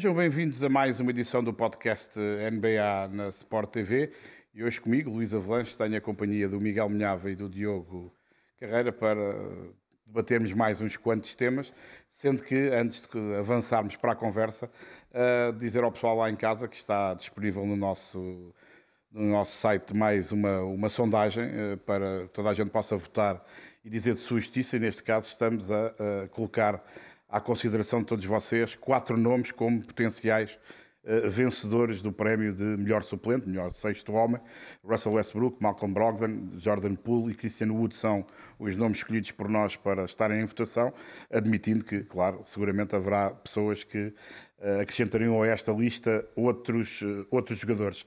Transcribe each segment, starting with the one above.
Sejam bem-vindos a mais uma edição do podcast NBA na Sport TV. E hoje comigo, Luís Avalanche, tenho a companhia do Miguel Minhava e do Diogo Carreira para debatermos mais uns quantos temas, sendo que, antes de avançarmos para a conversa, uh, dizer ao pessoal lá em casa que está disponível no nosso, no nosso site mais uma, uma sondagem uh, para toda a gente possa votar e dizer de sua justiça, e neste caso estamos a, a colocar à consideração de todos vocês quatro nomes como potenciais uh, vencedores do prémio de melhor suplente, melhor sexto homem. Russell Westbrook, Malcolm Brogdon, Jordan Poole e Christian Wood são os nomes escolhidos por nós para estarem em votação, admitindo que, claro, seguramente haverá pessoas que acrescentariam a esta lista outros, uh, outros jogadores.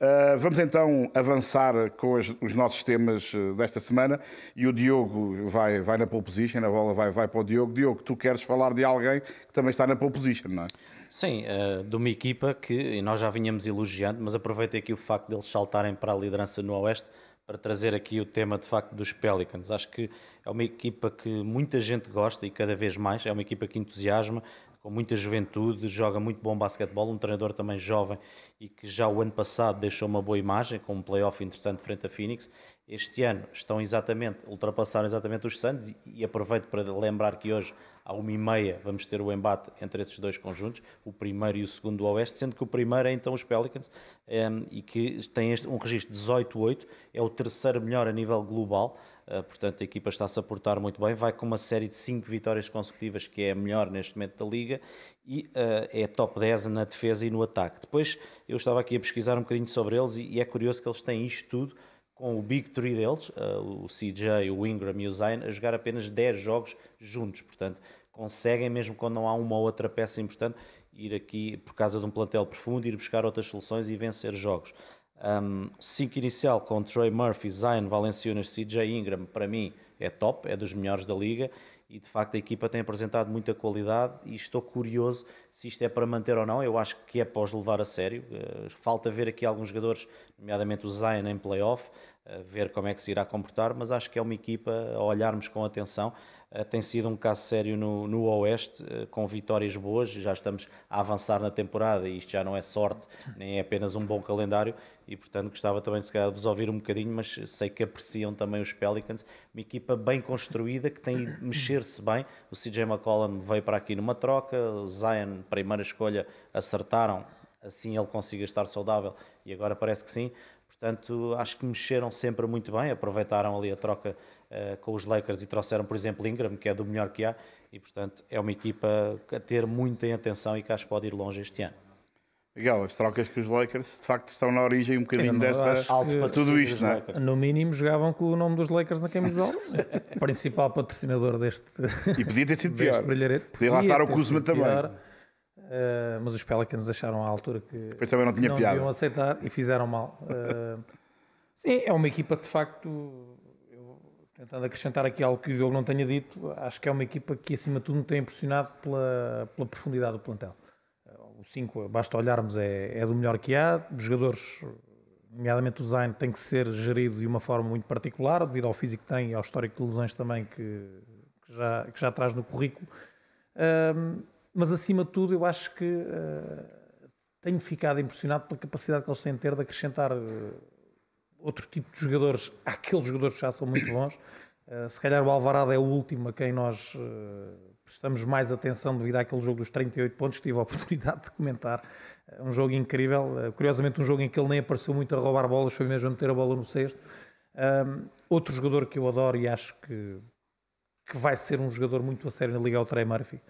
Uh, vamos então avançar com os, os nossos temas desta semana e o Diogo vai, vai na pole position, a bola vai, vai para o Diogo. Diogo, tu queres falar de alguém que também está na pole position, não é? Sim, de uma equipa que nós já vinhamos elogiando, mas aproveitei aqui o facto deles saltarem para a liderança no Oeste para trazer aqui o tema de facto dos Pelicans. Acho que é uma equipa que muita gente gosta e cada vez mais, é uma equipa que entusiasma, com muita juventude, joga muito bom basquetebol, um treinador também jovem e que já o ano passado deixou uma boa imagem, com um playoff interessante frente a Phoenix. Este ano estão exatamente, ultrapassaram exatamente os Santos e, aproveito para lembrar que hoje, à uma e meia, vamos ter o embate entre esses dois conjuntos, o primeiro e o segundo do Oeste, sendo que o primeiro é então os Pelicans um, ehm, e que tem este, um registro de 18-8, é o terceiro melhor a nível global, portanto a equipa está-se a portar muito bem, vai com uma série de 5 vitórias consecutivas, que é a melhor neste momento da Liga, e uh, é top 10 na defesa e no ataque. Depois eu estava aqui a pesquisar um bocadinho sobre eles e, é curioso que eles têm isto tudo com o Big Three deles, uh, o CJ, o Ingram e o Zion, a jogar apenas 10 jogos juntos. Portanto, conseguem, mesmo quando não há uma ou outra peça importante, ir aqui, por causa de um plantel profundo, ir buscar outras soluções e vencer jogos. 5 um, inicial com Trey Murphy, Zion, Valenciunas, CJ Ingram, para mim é top, é dos melhores da liga e de facto a equipa tem apresentado muita qualidade e estou curioso se isto é para manter ou não. Eu acho que é para os levar a sério. Eh, falta ver aqui alguns jogadores, nomeadamente o Zion em playoff, eh, ver como é que se irá comportar, mas acho que é uma equipa a olharmos com atenção. Eh, tem sido um caso sério no, no Oeste, com vitórias boas, já estamos a avançar na temporada e isto já não é sorte, nem é apenas um bom calendário e portanto gostava também de, calhar, de vos ouvir um bocadinho, mas sei que apreciam também os Pelicans, uma equipa bem construída que tem de mexer-se bem. O CJ McCollum veio para aqui numa troca, o Zion, primeira escolha, acertaram, assim ele consiga estar saudável e agora parece que sim. Portanto, acho que mexeram sempre muito bem, aproveitaram ali a troca uh, com os Lakers e trouxeram, por exemplo, Ingram, que é do melhor que há, e portanto é uma equipa a ter muito em atenção e que acho que pode ir longe este ano. Miguel, as trocas que os Lakers de facto estão na origem um bocadinho desta de tudo isto, não é? No mínimo jogavam com o nome dos Lakers na camisola, principal patrocinador deste. E podia ter sido pior. Podia lá estar o Kuzma também. Uh, mas os Pelicans acharam à altura que Depois também não tinha não piada. deviam aceitar e fizeram mal. Uh, sim, é uma equipa de facto. Tentando acrescentar aqui algo que o jogo não tenha dito, acho que é uma equipa que acima de tudo me tem impressionado pela, pela profundidade do plantel o 5, basta olharmos, é, é do melhor que há. Os jogadores, nomeadamente o Zayn, tem que ser gerido de uma forma muito particular, devido ao físico que tem e ao histórico de lesões também que, que já, que já traz no currículo. Um, mas acima de tudo, eu acho que uh, tenho ficado impressionado pela capacidade que eles têm de ter de acrescentar uh, outro tipo de jogadores àqueles jogadores que já são muito bons. Uh, se calhar o Alvarado é o último a quem nós prestamos mais atenção devido àquele jogo dos 38 pontos que tive a oportunidade de comentar. Um jogo incrível, curiosamente um jogo em que ele nem apareceu muito a roubar bolas, foi mesmo a meter a bola no cesto. Outro jogador que eu adoro e acho que, que vai ser um jogador muito a sério na Liga é o Trey Murphy.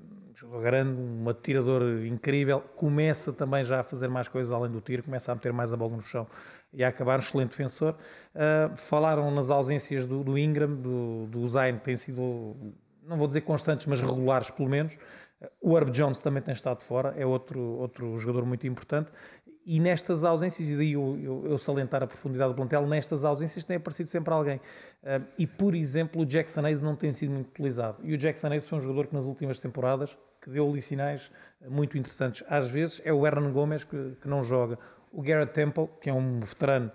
Um jogador grande, um atirador incrível, começa também já a fazer mais coisas além do tiro, começa a meter mais a bola no chão e a acabar um excelente defensor. Uh, falaram nas ausências do, do Ingram, do, do Zayn, que tem sido não vou dizer constantes, mas regulares pelo menos. O Herb Jones também tem estado fora, é outro, outro jogador muito importante. E nestas ausências, e daí eu, eu, eu salientar a profundidade do plantel, nestas ausências tem aparecido sempre alguém. Uh, e, por exemplo, o Jackson Hayes não tem sido muito utilizado. E o Jackson Hayes foi um jogador que nas últimas temporadas que deu ali sinais muito interessantes. Às vezes é o Hernan Gomes que, que não joga. O Garrett Temple, que é um veterano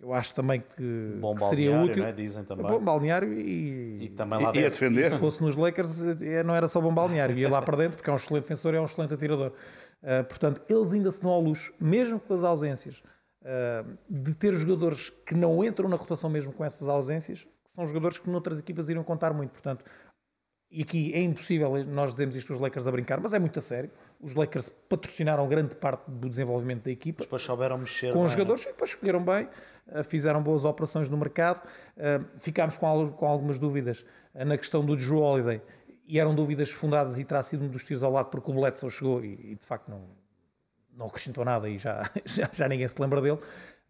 Eu acho também que, Bom que seria útil. não é? Dizem também. Bom balneário e, E também lá E, e dentro. defender? se fosse nos Lakers, eh, não era só bom balneário, ia lá para dentro, porque é um excelente defensor e é um excelente atirador. Uh, portanto, eles ainda se dão ao luxo, mesmo com as ausências, uh, de ter jogadores que não entram na rotação mesmo com essas ausências, que são jogadores que noutras equipas iriam contar muito. Portanto, e aqui é impossível nós dizemos isto os Lakers a brincar, mas é muito a sério. Os Lakers patrocinaram grande parte do desenvolvimento da equipa Depois souberam mexer com bem, os jogadores e depois escolheram bem, eh, fizeram boas operações no mercado. Eh, Ficámos com algumas dúvidas eh, na questão do Drew Holiday e eram dúvidas fundadas e terá sido um dos tiros ao lado porque o Bledsoe chegou e, e, de facto não, não acrescentou nada e já, já, já ninguém se lembra dele.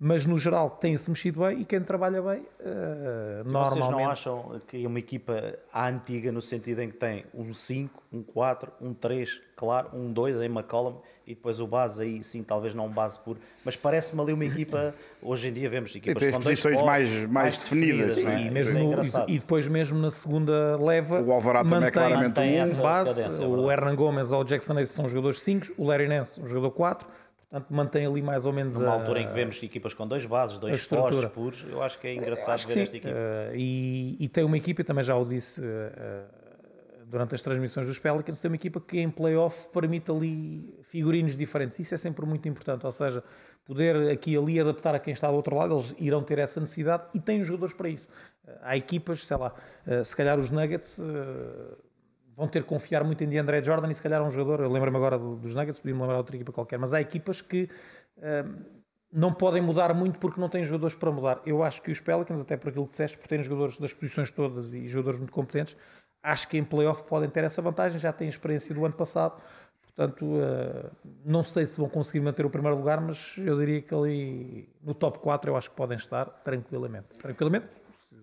Mas no geral tem-se mexido bem e quem trabalha bem, eh, Vocês não normalmente. acham que é uma equipa à antiga no sentido em que tem um 5, um 4, um 3, claro, um 2 em McCollum e depois o base aí sim, talvez não um base puro, mas parece-me ali uma equipa, hoje em dia vemos equipas com dois posições postos, mais- mais definidas, não não é? é? E, mesmo é no- e, depois mesmo na segunda leva O Alvarado também é mantém, claramente Mantém um. essa o base, cadência, é o. Hernan Gomes ou o Jackson Hayes são jogadores 5, o Larry Nance um jogador 4, portanto mantém ali mais ou menos Numa a, altura em que vemos equipas com dois bases, dois postos puros, eu acho que é engraçado ver sim. esta equipa. Eh, e, e tem uma equipa, também já o disse eh, durante as transmissões dos Pelicans, tem uma equipa que em playoff permite ali figurinos diferentes. Isso é sempre muito importante, ou seja, poder aqui e ali adaptar a quem está do outro lado, eles irão ter essa necessidade e têm os jogadores para isso. Há equipas, sei lá, se calhar os Nuggets vão ter que confiar muito em DeAndre Jordan e se calhar um jogador, eu lembro-me agora do- dos Nuggets, podia-me lembrar outra equipa qualquer, mas há equipas que eh, não podem mudar muito porque não têm jogadores para mudar. Eu acho que os Pelicans, até por aquilo que disseste, por terem jogadores das posições todas e jogadores muito competentes, acho que em playoff podem ter essa vantagem, já têm experiência do ano passado, portanto, eh, não sei se vão conseguir manter o primeiro lugar, mas eu diria que ali no top 4 eu acho que podem estar tranquilamente. Tranquilamente,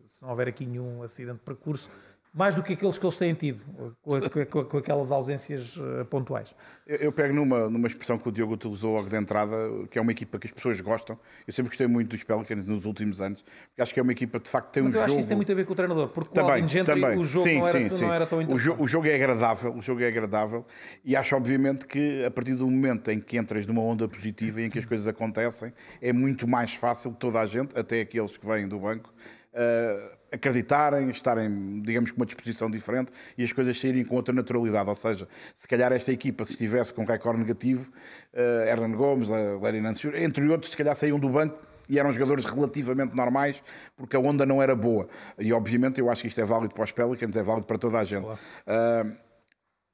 se não houver aqui nenhum acidente de percurso, mais do que aqueles que eles têm tido, com, com com aquelas ausências eh, pontuais. Eu, eu pego numa, numa expressão que o Diogo utilizou logo de entrada, que é uma equipa que as pessoas gostam. Eu sempre gostei muito dos Pelicans nos últimos anos, porque acho que é uma equipa que de facto tem Mas um eu acho jogo. que isso tem muito a ver com o treinador, porque com o Também, Gentry também. o jogo sim, não, era, sim, sim. não era tão o, interessante. jo- o jogo é agradável, o jogo é agradável e acho obviamente que a partir do momento em que entras numa onda positiva e em que as coisas acontecem, é muito mais fácil toda a gente, até aqueles que vêm do banco, eh, acreditarem, estarem, digamos, com uma disposição diferente e as coisas saírem com outra naturalidade. Ou seja, se calhar esta equipa, se estivesse com recorde negativo, uh, Hernan Gomes, uh, Larry Nance, entre outros, se calhar saíam do banco e eram jogadores relativamente normais porque a onda não era boa. E obviamente eu acho que isto é válido para os Pelicans, é válido para toda a gente. Uh,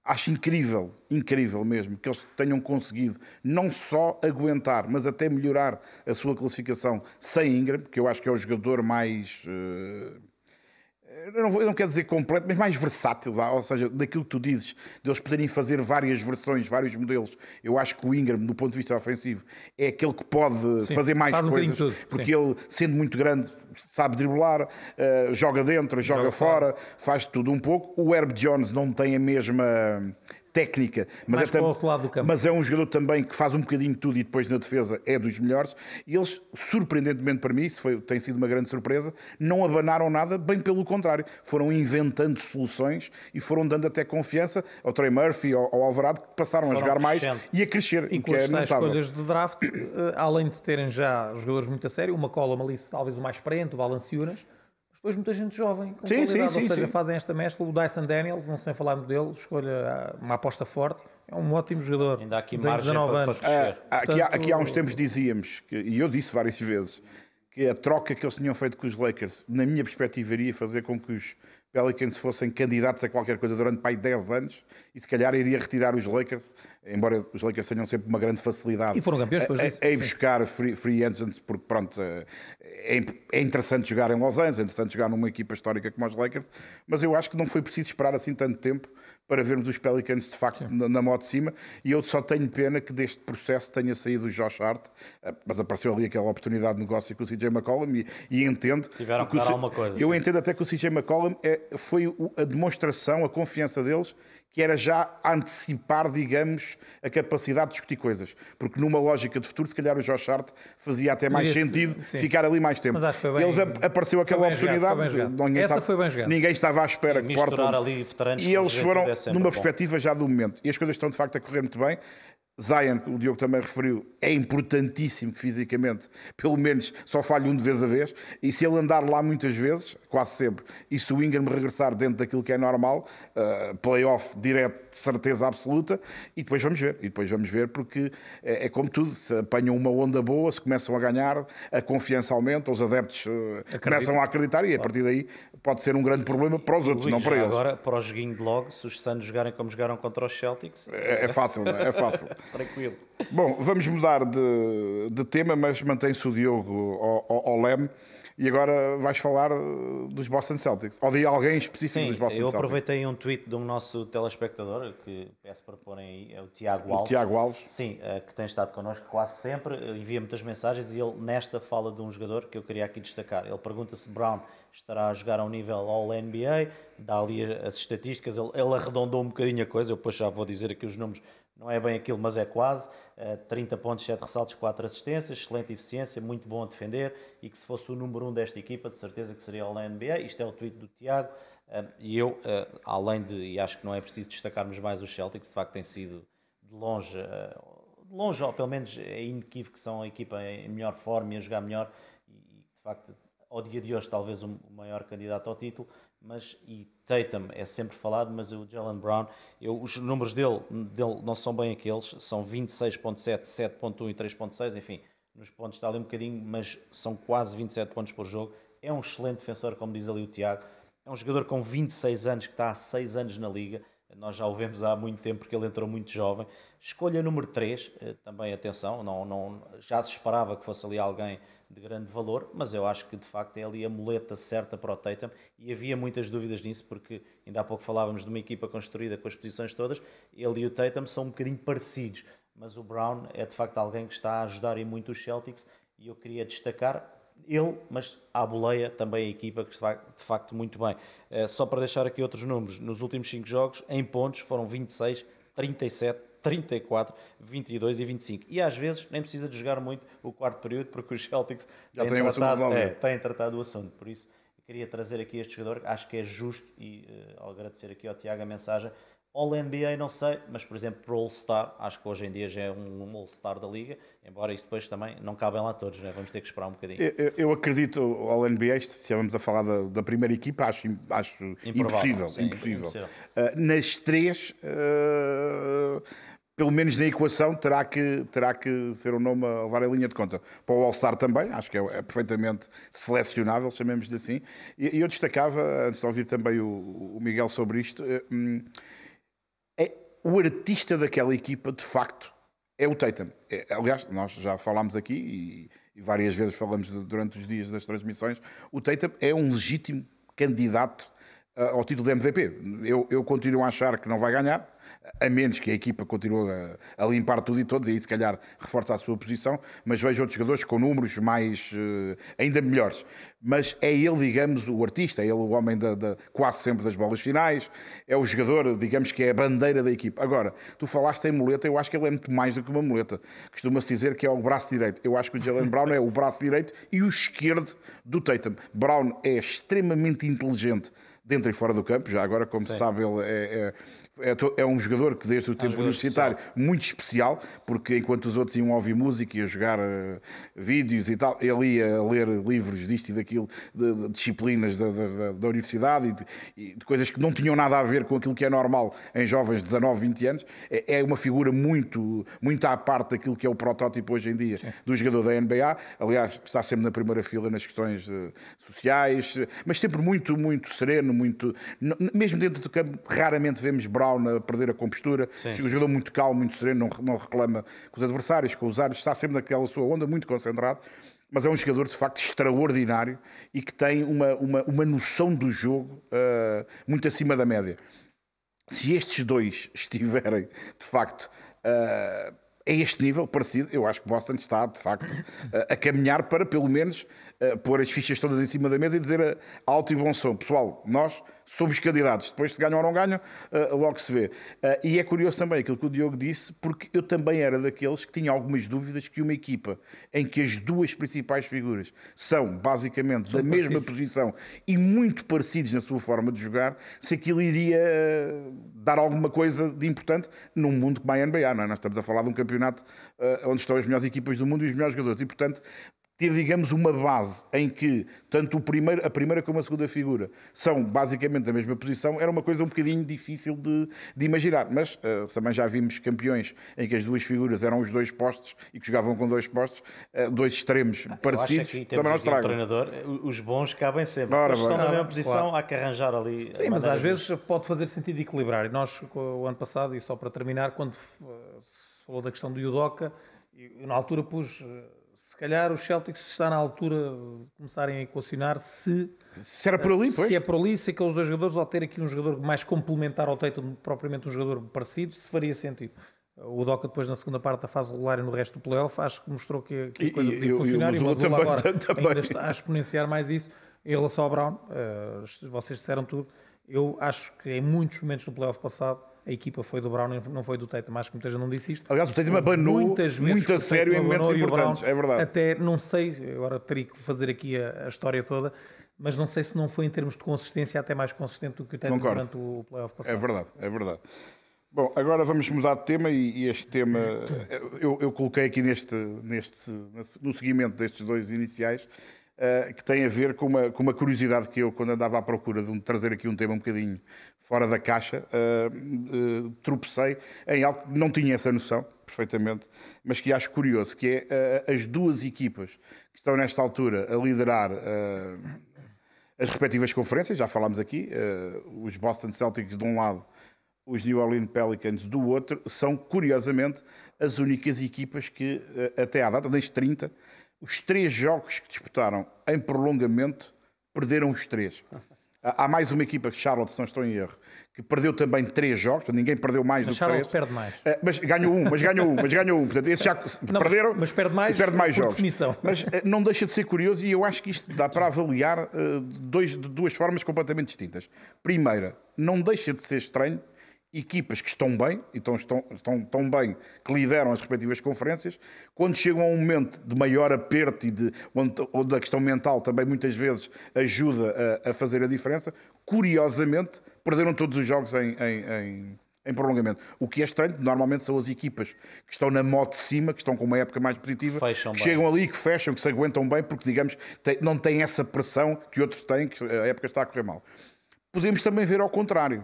acho incrível, incrível mesmo, que eles tenham conseguido não só aguentar, mas até melhorar a sua classificação sem Ingram, que eu acho que é o jogador mais. uh, eu não, vou, eu não quero dizer completo, mas mais versátil, ou seja, daquilo que tu dizes, de eles poderem fazer várias versões, vários modelos. Eu acho que o Ingram, do ponto de vista ofensivo, é aquele que pode Sim, fazer mais faz um coisas, tudo, porque ele, sendo muito grande, sabe driblar, uh, joga dentro, joga, Joga fora, faz tudo um pouco. O Herb Jones não tem a mesma técnica, mas é, mas é um jogador também que faz um bocadinho de tudo e depois na defesa é dos melhores. E eles, surpreendentemente para mim, isso foi, tem sido uma grande surpresa, não abanaram nada, bem pelo contrário. Foram inventando soluções e foram dando até confiança ao Trey Murphy, ao, ao Alvarado, que passaram a Foram jogar mais e a crescer, E com que é as notável. escolhas de draft, eh, além de terem já jogadores muito a sério, uma column ali, talvez o mais experiente, o Valanciunas, depois muita gente jovem, com Sim, qualidade, sim, ou sim, seja, sim. fazem esta mescla. O Dyson Daniels, não se tem falado dele, escolha ah, uma aposta forte, é um ótimo jogador. Ainda há aqui tem margem 19 para- anos. para. Ah, aqui, há, Portanto- aqui há uns tempos dizíamos, que- e eu disse várias vezes, que a troca que eles tinham feito com os Lakers, na minha perspectiva, iria fazer com que os Pelicans fossem candidatos a qualquer coisa durante pai 10 anos e se calhar iria retirar os Lakers, embora os Lakers tenham sempre uma grande facilidade E foram campeões depois disso. a, a ir Sim. buscar free, free agents, porque pronto, eh, é, é interessante jogar em Los Angeles, é interessante jogar numa equipa histórica como os Lakers, mas eu acho que não foi preciso esperar assim tanto tempo para vermos os Pelicans de facto na, na moto de cima e eu só tenho pena que deste processo tenha saído o Josh Hart, eh, mas apareceu ali aquela oportunidade de negócio com o CJ McCollum e, e entendo Tiveram que o dar alguma coisa, Eu sim. entendo até que o CJ McCollum é, foi a demonstração, a confiança deles que era já antecipar, digamos, a capacidade de discutir coisas. Porque numa lógica de futuro, se calhar o Josh Hart fazia até mais sentido sim. ficar ali mais tempo. Mas acho que foi bem- Eles ap- apareceu foi aquela bem jogado, oportunidade. foi bem jogado. ninguém Essa estava- foi bem jogada. Ninguém estava à espera Sim, que Portland... ali veteranos E eles foram, é numa bom. perspectiva já do momento. E as coisas estão de facto a correr muito bem. Zion, que o Diogo também referiu, é importantíssimo que fisicamente, pelo menos, só falhe um de vez a vez. E se ele andar lá muitas vezes, quase sempre, e se o Ingram regressar dentro daquilo que é normal, uh, playoff direto de certeza absoluta, e depois vamos ver. E depois vamos ver, porque é, é, como tudo: se apanham uma onda boa, se começam a ganhar, a confiança aumenta, os adeptos uh, começam a acreditar, e a partir daí pode ser um grande problema para os outros, não para eles. Agora, para o joguinho de logo, se os Santos jogarem como jogaram contra os Celtics. É, é fácil, não é? É fácil. Tranquilo. Bom, vamos mudar de, de tema, mas mantém-se o Diogo ao, ao, ao leme. E agora vais falar uh, dos Boston Celtics, ou de alguém específico Sim, dos Boston eu Celtics. aproveitei um tweet de um nosso telespectador, que peço para porem aí, é o Tiago Alves. O Tiago Alves. Sim, eh, que tem estado connosco quase sempre, envia muitas mensagens e ele nesta fala de um jogador que eu queria aqui destacar. Ele pergunta se Brown estará a jogar a um nível All-NBA, dá ali as estatísticas, ele, ele arredondou um bocadinho a coisa, eu depois já vou dizer aqui os números, não é bem aquilo, mas é quase. 30 eh, pontos, 7 ressaltos, 4 assistências, excelente eficiência, muito bom a defender e que se fosse o número 1 desta equipa, de certeza que seria o NBA. Isto é o tweet do Tiago. Eh, e eu, eh, além de, e acho que não é preciso destacarmos mais os Celtics, de facto tem sido de longe, de longe ou pelo menos é inequívoco que são a equipa em melhor forma e a jogar melhor e de facto ao dia de hoje talvez o maior candidato ao título, mas e Tatum é sempre falado, mas o Jalen Brown, eu, os números dele, dele não são bem aqueles, são 26.7, 7.1 e 3.6, enfim, nos pontos está ali um bocadinho, mas são quase 27 pontos por jogo. É um excelente defensor, como diz ali o Tiago. É um jogador com 26 anos, que está há 6 anos na liga. Nós já o vemos há muito tempo, porque ele entrou muito jovem. Escolha número 3, eh, também atenção, não, não, já se esperava que fosse ali alguém de grande valor, mas eu acho que de facto é ali a muleta certa para o Tatum. E havia muitas dúvidas nisso porque ainda há pouco falávamos de uma equipa construída com as posições todas, ele e o Tatum são um bocadinho parecidos, mas o Brown é de facto alguém que está a ajudar em muito os Celtics. E eu queria destacar ele, mas à boleia também a equipa que está de facto muito bem. Eh, só para deixar aqui outros números, nos últimos 5 jogos, em pontos, foram 26, 37, 34, 22 e 25. E às vezes nem precisa de jogar muito o quarto período, porque os Celtics Já têm, tratado, é, têm tratado o assunto. Por isso, queria trazer aqui este jogador, acho que é justo, e uh, agradecer aqui ao Tiago a mensagem, All-NBA não sei, mas por exemplo para All-Star, acho que hoje em dia já é um, All-Star da Liga, embora isso depois também não cabem lá todos, né? vamos ter que esperar um bocadinho. Eu, eu acredito All-NBA, se vamos a falar da, da, primeira equipa, acho, acho impossível. Sim, impossível. impossível. Uh, nas três, uh, pelo menos na equação, terá que, terá que ser um nome a levar a linha de conta. Para o All-Star também, acho que é, é perfeitamente selecionável, chamemos-lhe assim. E, eu destacava, antes de ouvir também o, o Miguel sobre isto, é, o artista daquela equipa, de facto, é o Tatum. É, aliás, nós já falámos aqui e, e, várias vezes falamos durante os dias das transmissões, o Tatum é um legítimo candidato uh, ao título de MVP. Eu, eu continuo a achar que não vai ganhar, a menos que a equipa continue a, a, limpar tudo e todos, e aí se calhar reforça a sua posição, mas vejo outros jogadores com números mais uh, ainda melhores. Mas é ele, digamos, o artista, é ele o homem da, da, quase sempre das bolas finais, é o jogador, digamos que é a bandeira da equipa. Agora, tu falaste em muleta, eu acho que ele é muito mais do que uma muleta. Costuma-se dizer que é o braço direito. Eu acho que o Jalen Brown é o braço direito e o esquerdo do Tatum. Brown é extremamente inteligente dentro e fora do campo, já agora, como Sim. se sabe, ele é, é é, é, um jogador que desde o é tempo um universitário especial. muito especial, porque enquanto os outros iam ouvir música e a jogar uh, vídeos e tal, ele ia ler livros disto e daquilo, de, de disciplinas da, da, da universidade e de, e de, coisas que não tinham nada a ver com aquilo que é normal em jovens de 19, 20 anos. É, é, uma figura muito, muito à parte daquilo que é o protótipo hoje em dia Sim. do jogador da NBA. Aliás, está sempre na primeira fila nas questões uh, sociais, mas sempre muito, muito sereno, muito. Mesmo dentro do campo, raramente vemos Brown a perder a compostura. Sim, um jogador muito calmo, muito sereno, não, não reclama com os adversários, com os árbitros, está sempre naquela sua onda, muito concentrado. Mas é um jogador de facto extraordinário e que tem uma, uma, uma noção do jogo uh, muito acima da média. Se estes dois estiverem de facto uh, a este nível parecido, eu acho que Boston está, de facto, a, a caminhar para, pelo menos, a, pôr as fichas todas em cima da mesa e dizer alto e bom som. Pessoal, nós somos candidatos. Depois, se ganham ou não ganham, uh, logo se vê. Uh, e é curioso também aquilo que o Diogo disse, porque eu também era daqueles que tinha algumas dúvidas que uma equipa em que as duas principais figuras são basicamente são da parecidos. mesma posição e muito parecidos na sua forma de jogar, se aquilo iria uh, dar alguma coisa de importante num mundo como a NBA, não é? Nós estamos a falar de um campeonato onde estão as melhores equipas do mundo e os melhores jogadores. E, portanto, ter, digamos, uma base em que tanto o primeiro, a primeira como a segunda figura são basicamente da mesma posição, era uma coisa um bocadinho difícil de, de imaginar. Mas uh, também já vimos campeões em que as duas figuras eram os dois postos e que jogavam com dois postos, uh, dois extremos ah, parecidos. também não estragam. Um treinador, os bons cabem sempre. Ora, estão na mesma posição, claro. há que arranjar ali. Sim, mas às vezes pode fazer sentido equilibrar. E nós, o ano passado, e só para terminar, quando se falou da questão do Yudoka, eu, na altura pus calhar os Celtics está na altura de começarem a equacionar se, se era por ali, eh, pois. Se é por ali, se aqueles dois jogadores, ou ter aqui um jogador mais complementar ao Tatum, propriamente um jogador parecido, se faria sentido. O Doca depois na segunda parte da fase regular e no resto do playoff acho que mostrou que, que a coisa podia funcionar e, e o Mazula agora também. ainda está a exponenciar mais isso. Em relação ao Brown, uh, vocês disseram tudo, eu acho que em muitos momentos do playoff passado a equipa foi do Brown, não foi do Tatum. Acho que muita gente não disse isto. Aliás, o Tatum abanou muitas vezes muito a sério em momentos importantes, é verdade. Até, não sei, agora teria que fazer aqui a, a, história toda, mas não sei se não foi em termos de consistência até mais consistente do que o Tatum Concordo. durante o playoff passado. É verdade, é verdade. Bom, agora vamos mudar de tema e, e este tema eu, eu, coloquei aqui neste, neste, no seguimento destes dois iniciais, uh, que tem a ver com uma, com uma curiosidade que eu, quando andava à procura de um, trazer aqui um tema um bocadinho fora da caixa, uh, uh, tropecei em algo que não tinha essa noção, perfeitamente, mas que acho curioso, que é as duas equipas que estão nesta altura a liderar as respectivas conferências, já falámos aqui, os Boston Celtics de um lado, os New Orleans Pelicans do outro, são curiosamente as únicas equipas que, até à data, desde 30, os três jogos que disputaram em prolongamento, perderam os três. Há mais uma equipa, Charlotte, se não estou em erro, que perdeu também três jogos, ninguém perdeu mais mas do Charlotte que três. perde mais. Uh, mas ganhou um, mas ganhou um, mas ganhou um. Portanto, esses já não, perderam. Mas perde mais, perde mais jogos. Definição. Mas uh, não deixa de ser curioso e eu acho que isto dá para avaliar uh, dois, de duas formas completamente distintas. Primeira, não deixa de ser estranho equipas que estão bem, e estão, estão, tão bem que lideram as respectivas conferências, quando chegam a um momento de maior aperto e de, onde, onde a questão mental também muitas vezes ajuda a, a, fazer a diferença, curiosamente perderam todos os jogos em, em, em, em, prolongamento. O que é estranho, normalmente são as equipas que estão na moto de cima, que estão com uma época mais positiva, fecham que bem. chegam ali, que fecham, que se aguentam bem, porque digamos, não têm essa pressão que outros têm, que a época está a correr mal. Podemos também ver ao contrário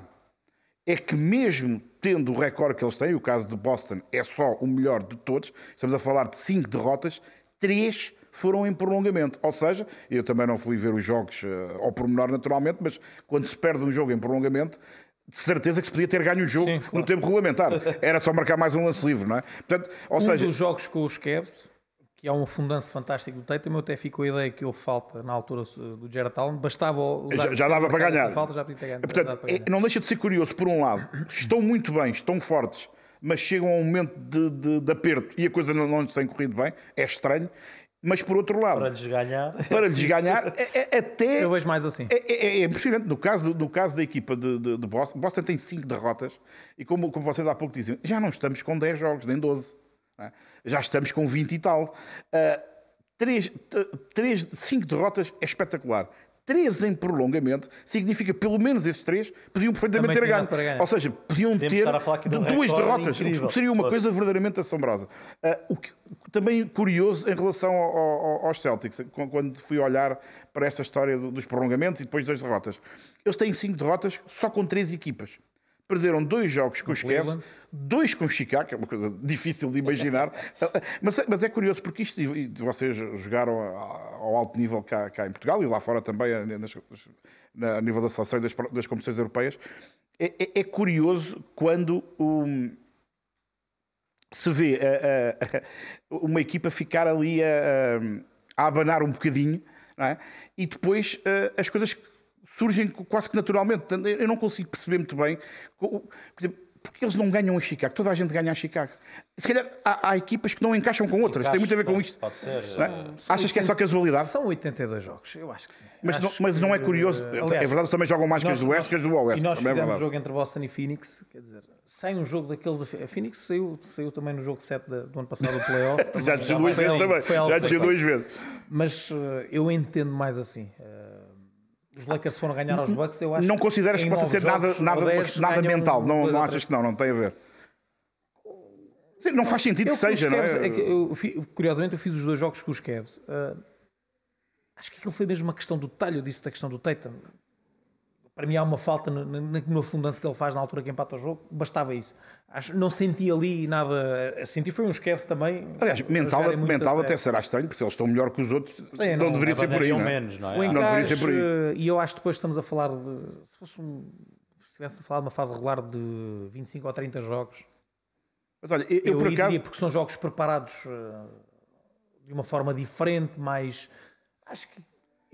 é que mesmo tendo o recorde que eles têm, o caso de Boston é só o melhor de todos, estamos a falar de cinco derrotas, três foram em prolongamento. Ou seja, eu também não fui ver os jogos uh, ao pormenor naturalmente, mas quando se perde um jogo em prolongamento, de certeza que se podia ter ganho o jogo Sim, claro. no tempo regulamentar. Era só marcar mais um lance livre, não é? Portanto, ou um seja... dos jogos com os Cavs que é um fundanço fantástico do Tatum, eu até fico a ideia que houve falta na altura do Jared Allen, bastava já, já dava para ganhar. Falta, já podia ter ganho, Portanto, é, não deixa de ser curioso, por um lado, estão muito bem, estão fortes, mas chegam a um momento de, de, de aperto e a coisa não, não lhes tem corrido bem, é estranho. Mas por outro lado, para lhes ganhar, para lhes ganhar é, é, até. Eu vejo mais assim. É, é, é impressionante. No caso, no caso da equipa de, de, de Boston, Boston tem 5 derrotas e, como, como vocês há pouco diziam, já não estamos com 10 jogos, nem 12. É? Já estamos com 20 e tal. Uh, três, três, cinco derrotas é espetacular. Três em prolongamento significa pelo menos esses três podiam perfeitamente ter ganho. Ou seja, podiam Podemos ter de duas derrotas. Incrível. Seria uma coisa verdadeiramente assombrosa. Uh, o que, também curioso em relação ao, ao, aos Celtics, quando fui olhar para esta história dos prolongamentos e depois das derrotas. Eles têm cinco derrotas só com três equipas perderam dois jogos com os Cavs, dois com Chicago, que é uma coisa difícil de imaginar, mas, é, mas, é curioso porque isto, e vocês jogaram ao alto nível cá, cá em Portugal e lá fora também, a nível da seleção e das, das competições europeias, é, é, é curioso quando um, se vê a, a, uma equipa ficar ali a, a abanar um bocadinho, é? e depois as coisas surgem quase que naturalmente. Eu não consigo perceber muito bem. Porque eles não ganham em Chicago. Toda a gente ganha em Chicago. Se calhar há, há equipas que não encaixam com outras. Tem muito a ver com Pode- isto. Pode ser. Não é? eh, Achas que é só casualidade? São 82 jogos, eu acho que sim. Mas, não, mas não é que, curioso. eh, é aliás, verdade, eles também jogam mais que os do Oeste que os do Oeste. E nós também é fizemos um verdade. jogo entre Boston e Phoenix, quer dizer, sai um jogo daqueles. A Phoenix saiu, saiu também no jogo 7 da- do ano passado do playoff. Já desceu duas vezes também. Já desceu que- duas vezes. Mas eh, eu entendo mais assim. Eh, os Lakers foram ganhar aos Bucks, eu acho Não consideras que possa ser nada, jogos, nada, nada ganham mental? Não, não achas que não? Não tem a ver. Sim, Não faz sentido Eu que seja, não é? que eu curiosamente, eu fiz os dois jogos com os Cavs. Ah, acho que aquilo foi mesmo uma questão do detalhe. Eu disse da questão do Tatum. Para mim há uma falta no, no, no afundanço que ele faz na altura que empata o jogo. Bastava isso. Acho, não senti ali nada. Senti foi uns Cavs também. Aliás, mental, a mental até será estranho, porque se eles estão melhor que os outros, não, não, deveria ser por aí. Não é? menos, não é? Não deveria ser por aí. e eu acho que depois estamos a falar de. Se fosse um. Se estivesse a falar de uma fase regular de 25 ou 30 jogos, Mas olha, eu, eu eu por acaso. porque são jogos preparados eh, de uma forma diferente, mais. Acho que.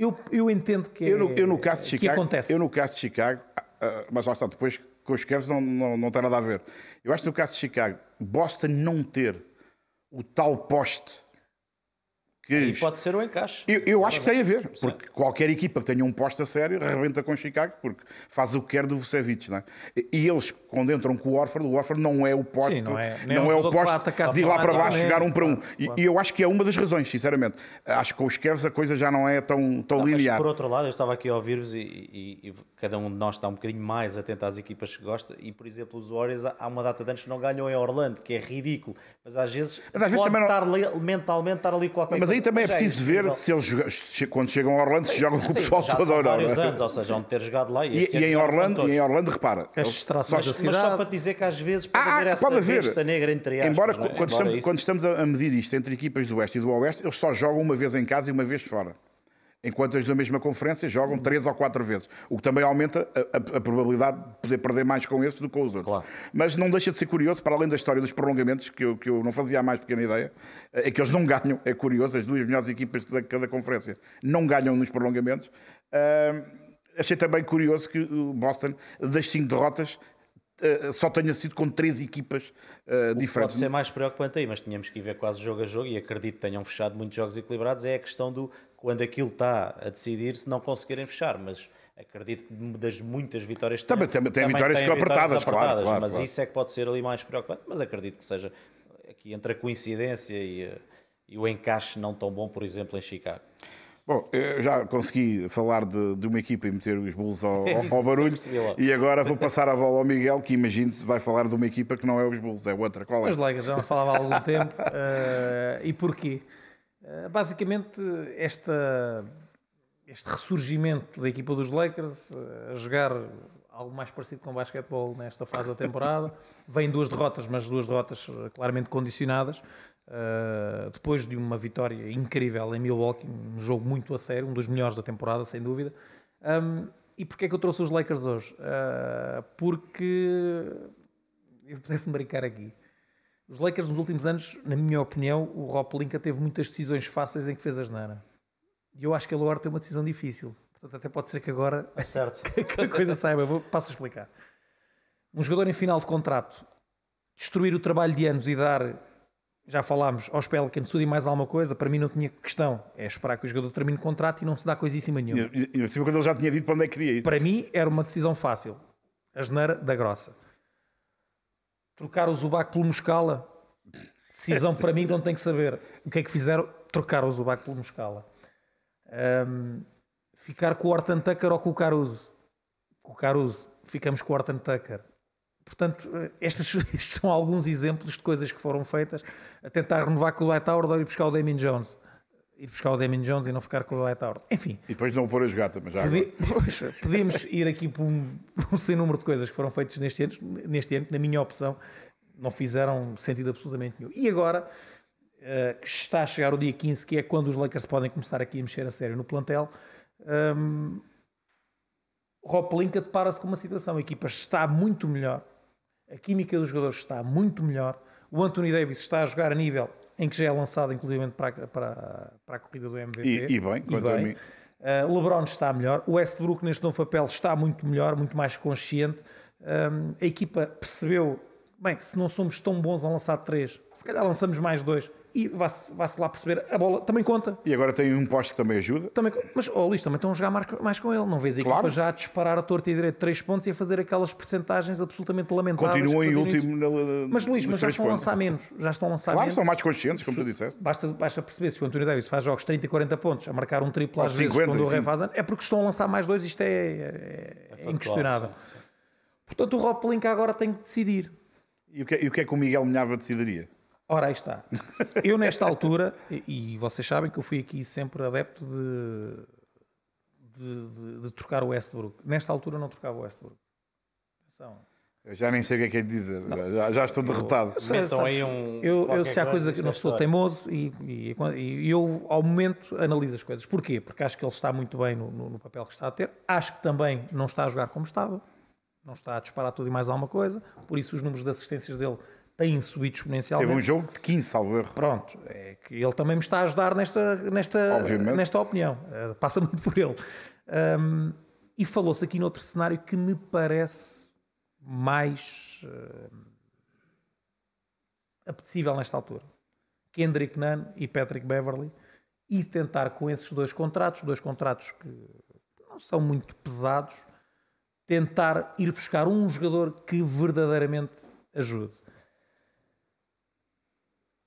Eu, eu entendo que, Eu no, eu no caso de que Chicago, acontece. eu no caso de Chicago, ah, ah, mas lá está, depois com os Cavs não, não, não tem nada a ver. Eu acho que no caso de Chicago, Boston não ter o tal poste que E pode ser o encaixe. Eu, eu acho que tem a ver, Sim. porque qualquer equipa que tenha um posto a sério arrebenta com Chicago, porque faz o que quer do Vucevic, não é? E eles, quando entram com o Orford, o Orford não é o posto, Sim, não não é- é, nem é um o posto de ir lá para baixo, jogar um para um. claro, E- claro. E eu acho que é uma das razões, sinceramente. Acho que com os Cavs a coisa já não é tão, tão Não, mas linear. por outro lado, eu estava aqui a ouvir-vos e, e- e cada um de nós está um bocadinho mais atento às equipas que gosta. E, por exemplo, os Warriors, há há uma data de anos que não ganham em Orlando, que é ridículo. Mas às vezes, Mas às vezes pode também não- estar ali- mentalmente estar ali qualquer Mas aí também é Já preciso ver incrível. se eles, quando chegam a Orlando, se jogam com o pessoal todo ou não. vários é? anos, ou seja, vão ter jogado lá. E, e ano em Orlando, e em Orlando, repara, As distrações só- da Mas só cidade. para dizer que às vezes pode Ah, haver essa pode haver. negra entre aspas. Embora é? quando, Embora estamos, isso- quando estamos a a medir isto entre equipas do Oeste e do Oeste, eles só jogam uma vez em casa e uma vez fora. Enquanto as da mesma conferência jogam três ou quatro vezes. O que também aumenta a, a- a probabilidade de poder perder mais com esses do que com os outros. Claro. Mas não deixa de ser curioso, para além da história dos prolongamentos, que eu, que eu não fazia a mais pequena ideia, é que eles não ganham. É curioso, as duas melhores equipas de cada conferência não ganham nos prolongamentos. Ah, achei também curioso que o Boston, das cinco derrotas, ah, só tenha sido com três equipas Pode diferentes. ser mais preocupante aí, mas tínhamos que ir ver quase jogo a jogo e acredito que tenham fechado muitos jogos equilibrados. É a questão do quando aquilo está a decidir se não conseguirem fechar, mas acredito que das muitas vitórias que Também- têm, também tem vitórias que apertadas, claro, claro, mas claro. isso é que pode ser ali mais preocupante. Mas acredito que seja aqui entre a coincidência e, eh, e o encaixe não tão bom, por exemplo, em Chicago. Bom, eu já consegui falar de, de uma equipa e meter os Bulls ao, ao- Isso, ao isso barulho. E agora vou passar a bola ao Miguel, que imagine-se vai falar de uma equipa que não é os Bulls, é outra. Qual é? Os Lakers já não falava há algum tempo. eh, e porquê? Eh, basicamente, esta, este ressurgimento da equipa dos Lakers eh, a jogar algo mais parecido com basquetebol nesta fase da temporada. Vem duas derrotas, mas duas derrotas eh, claramente condicionadas. eh, depois de uma vitória incrível em Milwaukee, um jogo muito a sério, um dos melhores da temporada, sem dúvida. Um, e porquê é que eu trouxe os Lakers hoje? Eh, porque eu pudesse brincar aqui. Os Lakers nos últimos anos, na minha opinião, o Rob Pelinka teve muitas decisões fáceis em que fez a geneira. E eu acho que ele agora tem uma decisão difícil. Portanto, até pode ser que agora É certo. que a coisa saiba. Eu vou, passo a explicar. Um jogador em final de contrato, destruir o trabalho de anos e dar, já falámos, aos Pelicans tudo e mais alguma coisa, para mim não tinha questão. É esperar que o jogador termine o contrato e não se dá coisíssima nenhuma. E, e, e quando ele já tinha dito para onde é que queria ir. Para mim era uma decisão fácil. A geneira da grossa. Trocar o Zubac pelo Muscala. Decisão para mim não tem que saber. O que é que fizeram? Trocar o Zubac pelo Muscala. Ahm, ficar com o Horton Tucker ou com o Caruso? Com o Caruso. Ficamos com o Horton Tucker. Portanto, eh, estes, estes são alguns exemplos de coisas que foram feitas a tentar renovar com o Dwight Howard ou ir buscar o Damien Jones. Ir buscar o Damien Jones e não ficar com o Howard. Enfim, E depois não pôr a jogar também, já. Podi- pois, podíamos ir aqui por um, um sem número de coisas que foram feitas neste ano, neste ano, que na minha opção não fizeram sentido absolutamente nenhum. E agora, que está a chegar o dia 15, que é quando os Lakers podem começar aqui a mexer a sério no plantel, hum, Rob Pelinka depara-se com uma situação. A equipa está muito melhor, a química dos jogadores está muito melhor, o Anthony Davis está a jogar a nível em que já é lançado, inclusive, para, a- para, para a corrida do MVP. E, e bem, quanto a mim. Uh, LeBron está melhor, o Westbrook neste novo papel está muito melhor, muito mais consciente. Um, a equipa percebeu, bem, se não somos tão bons a lançar três, se calhar lançamos mais dois e vá-se vá lá perceber, a bola também conta. E agora tem um poste que também ajuda. Também, mas, oh, Luís, também estão a jogar mais, mais com ele. Não vês a equipa Claro. já a disparar a torta e direito três pontos e a fazer aquelas percentagens absolutamente lamentáveis. Continuam em último. na- Mas Luís, mas já estão a pontos. lançar menos. Já estão a lançar Claro, menos. são mais conscientes, como tu disseste. Basta, basta perceber se o António Davis faz jogos 30 e 40 pontos, a marcar um triplo às Ou vezes 50, quando o Rei faz anos, é porque estão a lançar mais dois, isto é, é- é factual, inquestionável. sim, sim. Portanto, o Rob Pelinka agora tem que decidir. E o que, é- e o que é que o Miguel Minhava decidiria? Ora, aí está. Eu, nesta altura, e, e vocês sabem que eu fui aqui sempre adepto de, de, de- de trocar o Westbrook. Nesta altura, não trocava o Westbrook. Atenção. Eu já nem sei o que é que é de dizer. Já, já estou derrotado. Eu sei, Metam sabes, aí um- Eu, eu há coisa que não sou história. teimoso e, e, e eu, ao momento, analiso as coisas. Porquê? Porque acho que ele está muito bem no, no- no papel que está a ter. Acho que também não está a jogar como estava. Não está a disparar tudo e mais alguma coisa. Por isso, os números de assistências dele têm subido exponencialmente. Teve um jogo de 15, salvo erro. Pronto, é que ele também me está a ajudar nesta, nesta, Obviamente. nesta opinião. Eh, passa muito por ele. Ahm, e falou-se aqui noutro cenário que me parece mais eh, apetecível nesta altura. Kendrick Nunn e Patrick Beverly e tentar com esses dois contratos, dois contratos que não são muito pesados, tentar ir buscar um jogador que verdadeiramente ajude.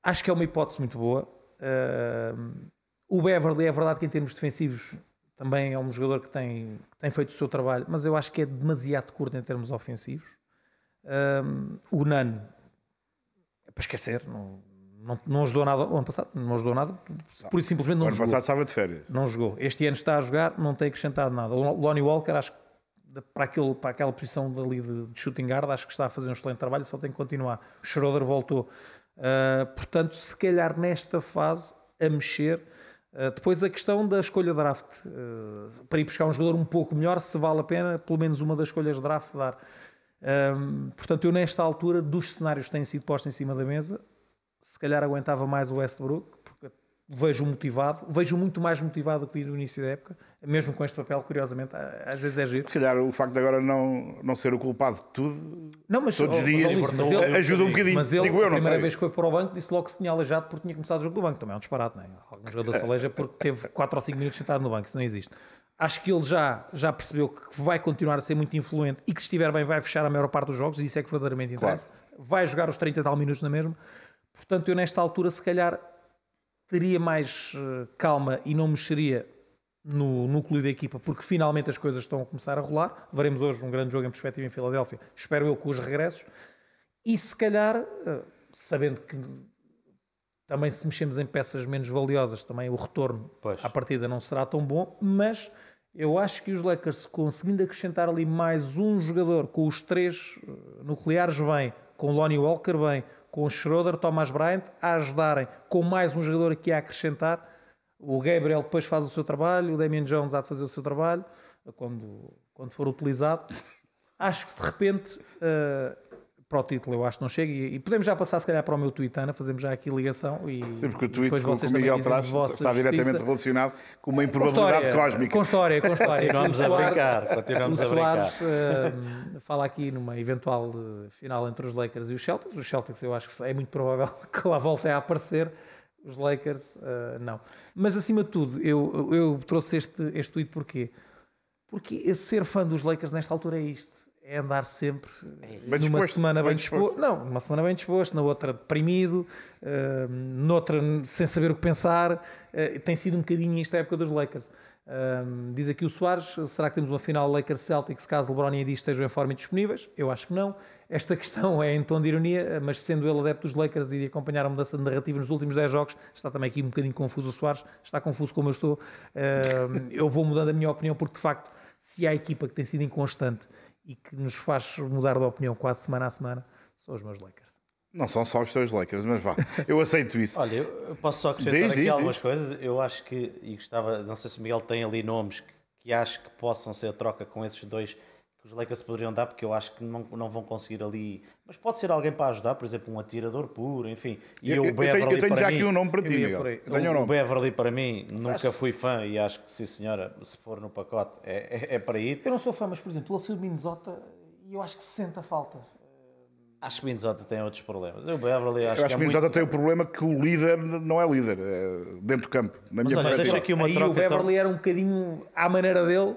Acho que é uma hipótese muito boa. Ahm, o Beverly é verdade que em termos defensivos também é um jogador que tem, que tem feito o seu trabalho, mas eu acho que é demasiado curto em termos ofensivos. Ahm, o Nano é para esquecer, não, não, não ajudou nada o ano passado, não ajudou nada, por isso simplesmente O não ano jogou. passado estava de férias. Não jogou. Este ano está a jogar, não tem acrescentado nada. O Lonnie Walker, acho que para, aquele, para aquela posição dali de, de shooting guard, acho que está a fazer um excelente trabalho, só tem que continuar. O Schroeder voltou. Uh, portanto, se calhar nesta fase, a mexer. Uh, depois a questão da escolha draft. Uh, para ir buscar um jogador um pouco melhor, se vale a pena, pelo menos uma das escolhas draft dar. Portanto, eu nesta altura, dos cenários que têm sido postos em cima da mesa, se calhar aguentava mais o Westbrook, vejo motivado, vejo muito mais motivado do que vi no início da época, mesmo com este papel, curiosamente, às vezes é giro. Se calhar o facto de agora não, não ser o culpado de tudo, Não, mas, todos os oh, dias, Luís, mas ele, ajuda um bocadinho. mas ele, Digo eu, a primeira vez que foi para o banco, disse logo que se tinha aleijado porque tinha começado o jogo do banco. Também é um disparate, não é? Algum jogador se aleija porque teve 4 ou 5 minutos sentado no banco, isso não existe. Acho que ele já, já percebeu que vai continuar a ser muito influente e que se estiver bem vai fechar a maior parte dos jogos, e isso é que verdadeiramente interessa. Vai jogar os 30 e tal minutos na mesma. Portanto, eu nesta altura, se calhar, teria mais eh, calma e não mexeria no núcleo da equipa, porque finalmente as coisas estão a começar a rolar. Veremos hoje um grande jogo em perspectiva em Filadélfia, espero eu com os regressos. E se calhar, eh, sabendo que também se mexemos em peças menos valiosas, também o retorno Pois. à partida não será tão bom, mas eu acho que os Lakers, conseguindo acrescentar ali mais um jogador, com os três eh, nucleares bem, com Lonnie Walker bem, com o Schroeder, Thomas Bryant, a ajudarem, com mais um jogador aqui a acrescentar, o Gabriel depois faz o seu trabalho, o Damian Jones há de fazer o seu trabalho, quando, quando for utilizado. Acho que de repente, eh, para o título eu acho que não chega, e, e podemos já passar se calhar para o meu Twitter, fazemos já aqui ligação e Sempre que o tweet depois vocês que o Miguel traz está diretamente justiça. relacionado com uma Com improbabilidade história, cósmica. Com história, com história. Continuamos a brincar, continuamos a brincar. Soares eh, fala aqui numa eventual eh, final entre os Lakers e os Celtics. Os Celtics eu acho que é muito provável que lá voltem a aparecer. Os Lakers, eh, não. Mas acima de tudo, eu, eu trouxe este, este tweet porquê? Porque ser fã dos Lakers nesta altura é isto. É andar sempre Bem numa disposto, semana bem bem disposto. Não, numa semana bem disposto, na outra deprimido, eh, noutra sem saber o que pensar. Eh, tem sido um bocadinho esta época dos Lakers. Um, diz aqui o Soares, será que temos uma final Lakers-Celtics caso LeBron e AD estejam em forma e disponíveis? Eu acho que não. Esta questão é em tom de ironia, mas sendo ele adepto dos Lakers e de acompanhar a mudança de narrativa nos últimos 10 jogos, está também aqui um bocadinho confuso o Soares, está confuso como eu estou. Eu vou mudando a minha opinião porque, de facto, se há equipa que tem sido inconstante e que nos faz mudar de opinião quase semana a semana, são os meus Lakers. Não são só os teus Lakers, mas vá, eu aceito isso. Olha, eu posso só acrescentar Diz, aqui diz, algumas diz. coisas. Eu acho que, e gostava, não sei se o Miguel tem ali nomes que, que acho que possam ser a troca com esses dois os Lakers poderiam dar, porque eu acho que não, não vão conseguir ali. Mas pode ser alguém para ajudar, por exemplo, um atirador puro, enfim. E Eu, o eu tenho, Beverly eu tenho para já mim, aqui um nome para ti, eu Miguel. Eu tenho um o nome. Beverly para mim nunca fui fã e acho que sim senhora, se for no pacote é, é, é para ir. Eu não sou fã, mas, por exemplo, ele saiu de Minnesota e eu acho que se sente a falta. Acho que o Minnesota tem outros problemas. O Beverly acho Eu acho que que é o Minnesota muito... tem o problema que o líder não é líder, é dentro do campo. Na minha olha, aqui uma Aí troca, o Beverly então. era um bocadinho à maneira dele,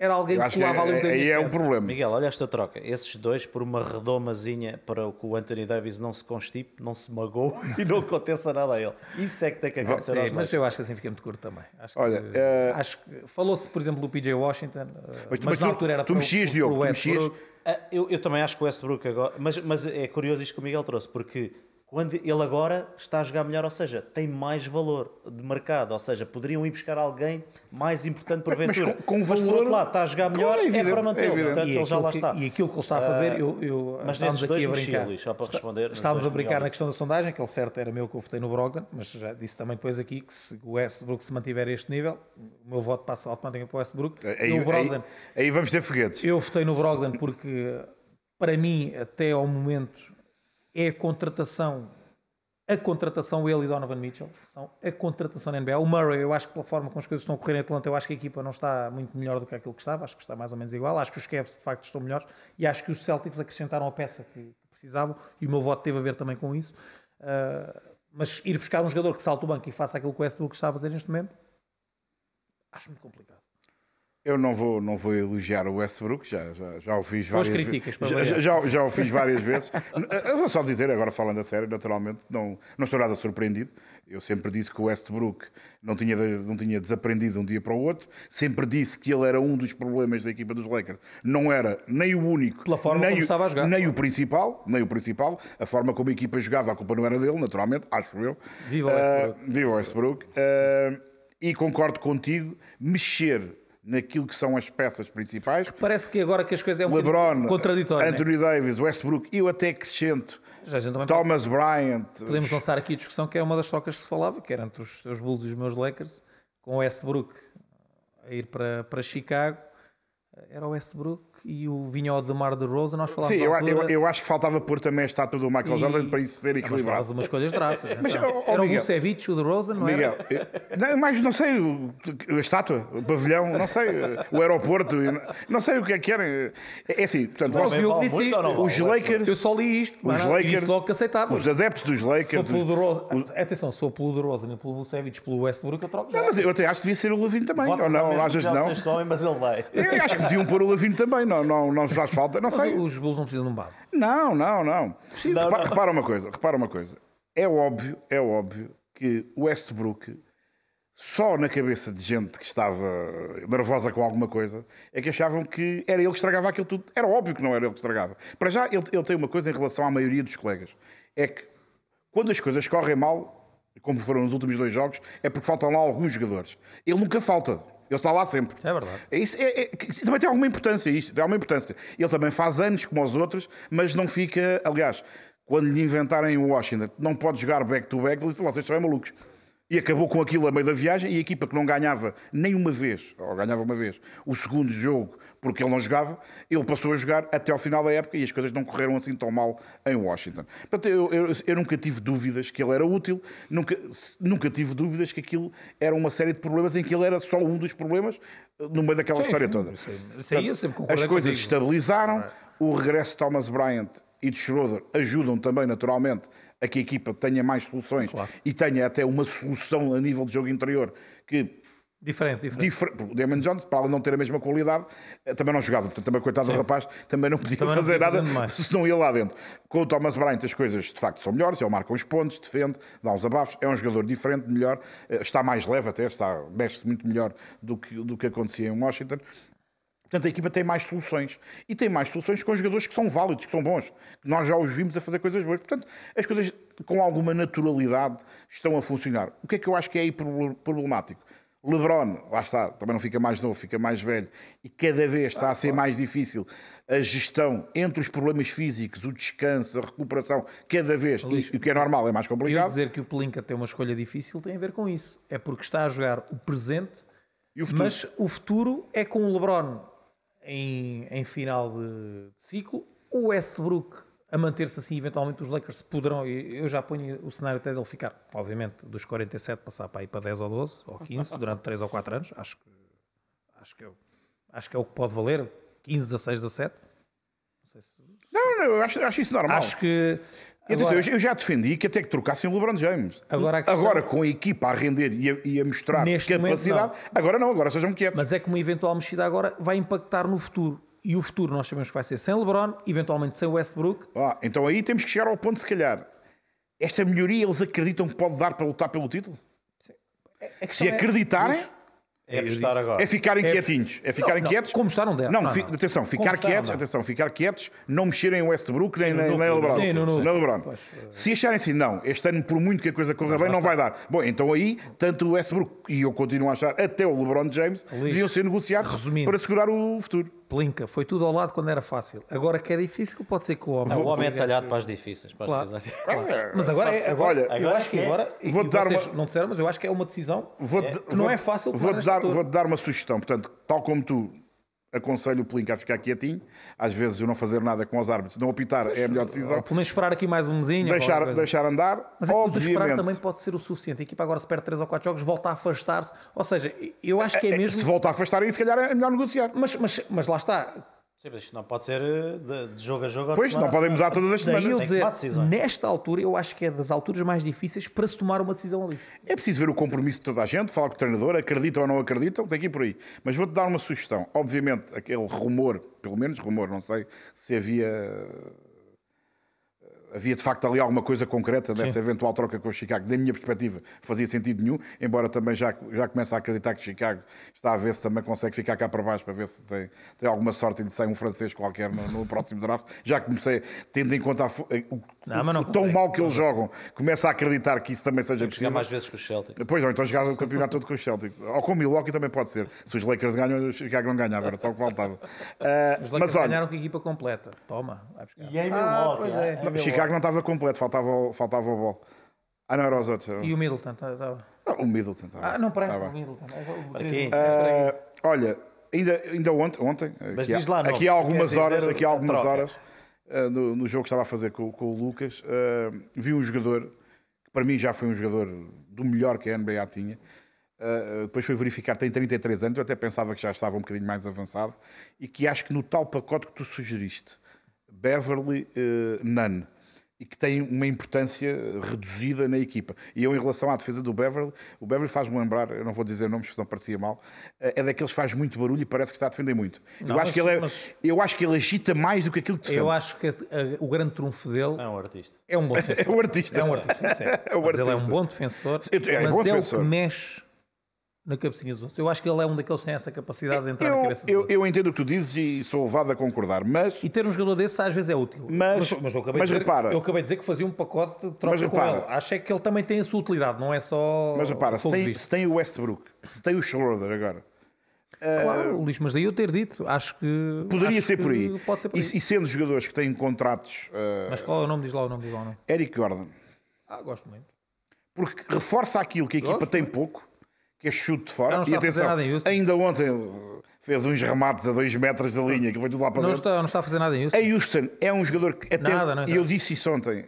era alguém que que colava ali bocadinho. aí é o problema. Miguel, olha esta troca. Esses dois, por uma redomazinha para que o Anthony Davis não se constipe, não se magoe e não aconteça nada a ele. Isso é que tem que acontecer Sim, mas eu acho que assim fica muito curto também. Acho que, Olha, eh, acho que falou-se, por exemplo, do PJ Washington, eh, Mas, mas, mas na tu, altura era tu para o- mexias, para o Diogo, tu mexias. Westbrook. Ah, eu, eu também acho que o Westbrook agora. Mas, mas é curioso isto que o Miguel trouxe, porque quando ele agora está a jogar melhor, ou seja, tem mais valor de mercado, ou seja, poderiam ir buscar alguém mais importante Mas porventura. com- com mas por outro lado, está a jogar melhor, é é, evidente, para é mantê-lo. evidente. Portanto, E ele já lá que- está. E aquilo que ele está a fazer, Ah, eu, eu mas estávamos aqui a mexia, brincar. Luís, só para responder. Estávamos a brincar na questão da sondagem, que ele certo era meu que eu votei no Brogdon, mas já disse também depois aqui que se o Westbrook se mantiver a este nível, o meu voto passa automaticamente para o Westbrook. Aí, e o Brogdon, aí, aí vamos ter foguetes. eu votei no Brogdon porque, para mim, até ao momento, é a contratação, a contratação ele e Donovan Mitchell, são a contratação na NBA. O Murray, eu acho que pela forma como as coisas estão a correr em Atlanta, eu acho que a equipa não está muito melhor do que aquilo que estava, acho que está mais ou menos igual, acho que os Cavs de facto estão melhores e acho que os Celtics acrescentaram a peça que precisavam e o meu voto teve a ver também com isso. Uh, mas ir buscar um jogador que salte o banco e faça aquilo que o Westbrook está a fazer neste momento, acho muito complicado. Eu não vou, não vou elogiar o Westbrook, já, já, já o fiz várias críticas, vezes. Já, já, já o fiz várias vezes. Eu vou só dizer, agora falando a sério, naturalmente, não, não estou nada surpreendido. Eu sempre disse que o Westbrook não tinha, não tinha desaprendido de um dia para o outro. Sempre disse que ele era um dos problemas da equipa dos Lakers. Não era nem o único, Pela forma nem, como o, estava a jogar. nem o principal, nem o principal. A forma como a equipa jogava, a culpa não era dele, naturalmente, acho eu. Viva o Westbrook. viva o Westbrook. Ah, e concordo contigo, mexer naquilo que são as peças principais. Parece que agora que as coisas é um LeBron, contraditório. né? Anthony Davis, Westbrook, eu até acrescento Thomas Bryant. Podemos lançar aqui a discussão que é uma das trocas que se falava, que era entre os seus Bulls e os meus Lakers, com o Westbrook a ir para, para Chicago. Era o Westbrook e o vinha o DeMar DeRozan, nós falámos Sim, eu, altura, eu, eu acho que faltava pôr também a estátua do Michael E- Jordan para isso ser mas equilibrado. falavas umas escolhas draft. Mas, ó, era o. Vucevic, o DeRozan, não Miguel, era? eu- não, mas não sei, o- a estátua, o pavilhão, não sei, o aeroporto, não sei o que é que querem. É assim, portanto, Mas vocês- viu que vale disse isto. não os Lakers, Eu só li isto, os mas não, e Lakers, disse logo que aceitava. os adeptos dos Se Lakers, pelo os- atenção, se for pelo DeRozan e pelo Vucevic, pelo Westbrook, eu troco. Não, mas eu até acho que devia ser o Levine também, Votas ou não, mesmo achas que que já não? homem, mas ele vai. Eu acho que podiam pôr o Levine também, não, não, não faz falta, não sei. os Bulls não precisam de um base. Não, não, não. Não, Repa- não. Repara uma coisa, repara uma coisa. É óbvio, é óbvio que o Westbrook, só na cabeça de gente que estava nervosa com alguma coisa, é que achavam que era ele que estragava aquilo tudo. Era óbvio que não era ele que estragava. Para já, ele, ele tem uma coisa em relação à maioria dos colegas. É que quando as coisas correm mal, como foram nos últimos dois jogos, é porque faltam lá alguns jogadores. Ele nunca falta. Ele está lá sempre. É verdade. É Isso, é- é- isso também tem alguma importância, isto tem alguma importância. Ele também faz anos como os outros, mas não fica. Aliás, quando lhe inventarem o Washington, não pode jogar back-to-back, disse: vocês são malucos. E acabou com aquilo a meio da viagem e a equipa que não ganhava nem uma vez, ou ganhava uma vez, o segundo jogo, porque ele não jogava, ele passou a jogar até ao final da época e as coisas não correram assim tão mal em Washington. Portanto, eu, eu- eu nunca tive dúvidas que ele era útil, nunca, nunca tive dúvidas que aquilo era uma série de problemas em que ele era só um dos problemas eh, no meio daquela Sim, história sim, toda. eu sempre As coisas contigo. estabilizaram, o regresso de Thomas Bryant e de Schroeder ajudam também, naturalmente, a que a equipa tenha mais soluções Claro. e tenha até uma solução a nível de jogo interior que Diferente, diferente. Difer- O Damon Jones, para não ter a mesma qualidade, eh, também não jogava. Portanto, também, coitado do rapaz, também não podia Também não fazer podia nada se não ia lá dentro. Com o Thomas Bryant, as coisas de facto são melhores. Ele marca uns pontos, defende, dá uns abafos. É um jogador diferente, melhor. eh, Está mais leve até, está, mexe-se muito melhor do que, do que acontecia em Washington. Portanto, a equipa tem mais soluções. E tem mais soluções com jogadores que são válidos, que são bons. Que nós já os vimos a fazer coisas boas. Portanto, as coisas com alguma naturalidade estão a funcionar. O que é que eu acho que é aí proble- problemático? LeBron, lá está, também não fica mais novo, fica mais velho. E cada vez está a ser mais difícil a gestão entre os problemas físicos, o descanso, a recuperação, cada vez. Luís, E o que é normal é mais E eu complicado. dizer que o Pelinka tem uma escolha difícil tem a ver com isso. É porque está a jogar o presente, E o mas o futuro é com o LeBron em, em final de, de ciclo, o Westbrook a manter-se assim, eventualmente os Lakers poderão, eu já ponho o cenário até dele ficar, obviamente, dos 47 passar para aí para 10 ou 12 ou 15 durante 3 ou 4 anos, acho que acho que, é, o- acho que é o que pode valer, 15, 16, 17. sei se... Não, não, eu acho, acho isso normal. Acho que. Agora- eu- eu já defendi que até que trocassem o LeBron James. Agora questão- Agora, com a equipa a render e a, e a mostrar capacidade, agora não, agora sejam quietos. Mas é que uma eventual mexida agora vai impactar no futuro. E o futuro nós sabemos que vai ser sem LeBron, eventualmente sem Westbrook. Ah, então aí temos que chegar ao ponto, se calhar, esta melhoria eles acreditam que pode dar para lutar pelo título? A Se questão é- acreditarem, É apostar agora. é ficarem É- quietinhos. É ficarem Não, não, quietos. Como está, não deve. Não, Não, fi- não. atenção, ficar está, quietos, não atenção, ficar quietos, não mexerem em Westbrook nem, no nem, LeBron. sim, no LeBron. Pois, Se acharem assim, não, este ano, por muito que a coisa corra bem, não vai dar. Bom, então aí, tanto o Westbrook e eu continuo a achar, até o LeBron James, deviam ser negociados resumindo. para segurar o futuro. Plinca, foi tudo ao lado quando era fácil. Agora que é difícil, pode ser que o homem. Não, o homem é talhado para as difíceis. Para Claro. as decisões. Mas agora é. Agora, Olha, eu agora acho que é. agora. Vou-te e dar vocês uma- não disseram, mas eu acho que é uma decisão Vou-te- que não vou- é fácil Vou-te dar, vou dar uma sugestão. Portanto, tal como tu aconselho o Plinca a ficar quietinho, às vezes eu não fazer nada com os árbitros, não apitar é a melhor Ou decisão. pelo menos esperar aqui mais um mesinho. Deixar, deixar andar, Mas é que o esperar obviamente. também pode ser o suficiente. A equipa agora se perde 3 ou 4 jogos, volta a afastar-se. Ou seja, eu acho que é mesmo. Se volta a afastar aí, se calhar é melhor negociar. Mas, mas, mas lá está. Sim, mas isto não pode ser eh, de, de jogo a jogo. Pois, não podem mudar todas as Daí semanas. eu Tem que dizer, nesta altura, eu acho que é das alturas mais difíceis para se tomar uma decisão ali. É preciso ver o compromisso de toda a gente, falar com o treinador, acreditam ou não acreditam, tem que ir por aí. Mas vou-te dar uma sugestão. Obviamente, aquele rumor, pelo menos rumor, não sei se havia. Havia de facto ali alguma coisa concreta dessa eventual troca com o Chicago. Na minha perspectiva, fazia sentido nenhum, embora também já, já comece a acreditar que Chicago está a ver se também consegue ficar cá para baixo para ver se tem, tem alguma sorte e lhe sai um francês qualquer no, no próximo draft. Já comecei, tendo em conta a fo- o, Não, mas não o tão mal que eles jogam, começa a acreditar que isso também seja jogar possível. mais vezes que os Celtics. Pois, ou então jogar o campeonato todo com os Celtics. Ou com o Milwaukee também pode ser. Se os Lakers ganham, o Chicago não ganhava, era só o que faltava. Ah, Os mas Lakers olha, ganharam com a equipa completa. Toma, vai buscar. E em Ah, Milwaukee, pois é. em não, Milwaukee. Chicago não estava completo, faltava, o- faltava o bol. Ah, não, era os outros. era os- E o Middleton? Tá, tá. Ah, o Middleton. tá Ah, não presta Tá o. Middleton. É, Para quê? Ah, olha, ainda, ainda ontem, ontem Mas aqui, diz lá, há, não, aqui há algumas horas, aqui há algumas troca. horas ah, no, no jogo que estava a fazer com, com o Lucas, ah, vi um jogador que para mim já foi um jogador do melhor que a NBA tinha. Uh, depois foi verificar, tem 33 anos, eu até pensava que já estava um bocadinho mais avançado, e que acho que no tal pacote que tu sugeriste, Beverly uh, Nunn, e que tem uma importância reduzida na equipa. E eu, em relação à defesa do Beverly, o Beverly faz-me lembrar, eu não vou dizer nomes, porque não parecia mal, uh, é daqueles que faz muito barulho e parece que está a defender muito. Não, eu, acho mas- que ele é- mas- eu acho que ele agita mais do que aquilo que defende. Eu acho que a- a- o grande trunfo dele É um artista. é um bom É defensor. o artista. É um artista, é. É o Mas ele é um artista. bom defensor, É, é mas bom é defensor. o que mexe na cabecinha dos outros. Eu acho que ele é um daqueles que tem essa capacidade de entrar na Eu, cabeça dos eu, outros. eu entendo o que tu dizes e sou levado a concordar, mas E ter um jogador desse às vezes é útil. Mas- eu acabei mas dizer, repara- eu acabei de dizer que fazia um pacote de troca Mas com repara- ele. Acho é que ele também tem a sua utilidade, não é só. Mas repara, se tem, se tem o Westbrook, se tem o Schroeder agora, Claro, Luís, mas daí eu ter dito, acho que. poderia acho ser por que aí. Pode ser por E, aí. e sendo jogadores que têm contratos, uh, Mas qual é o nome? Diz lá o nome, diz lá o nome. Eric Gordon, Ah, gosto muito. porque reforça aquilo que a equipa Gosto. tem pouco, que é chute de fora. E atenção, ainda ontem fez uns remates a dois metros da linha, que foi tudo lá para Não dentro. está, não está a fazer nada em Houston. A Houston é um jogador que até, Nada, não e eu disse isso ontem,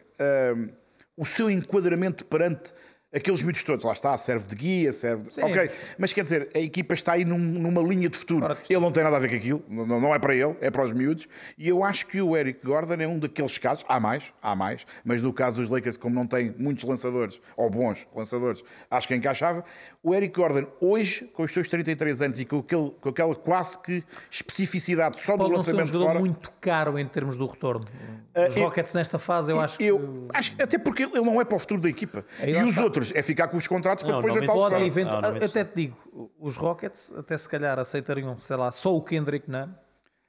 um, o seu enquadramento perante aqueles miúdos todos, lá está, serve de guia, serve. de- Sim. Ok, mas quer dizer, a equipa está aí num- numa linha de futuro. Ora, Ele não tem nada a ver com aquilo, não, não é para ele, é para os miúdos. E eu acho que o Eric Gordon é um daqueles casos, há mais, há mais, mas no caso dos Lakers, como não tem muitos lançadores, ou bons lançadores, acho que encaixava. O Eric Gordon, hoje, com os seus 33 anos e com, aquele, com aquela quase que especificidade só do Pode não ser um lançamento de jogador fora. muito caro em termos do retorno. Ah, Os Rockets nesta fase, eu acho que. Eu acho que- até porque ele não é para o futuro da equipa. Aí e os está. Outros é ficar com os contratos para depois deitar o pode Não, não, até te digo, os Rockets até se calhar aceitariam, sei lá, só o Kendrick Nunn,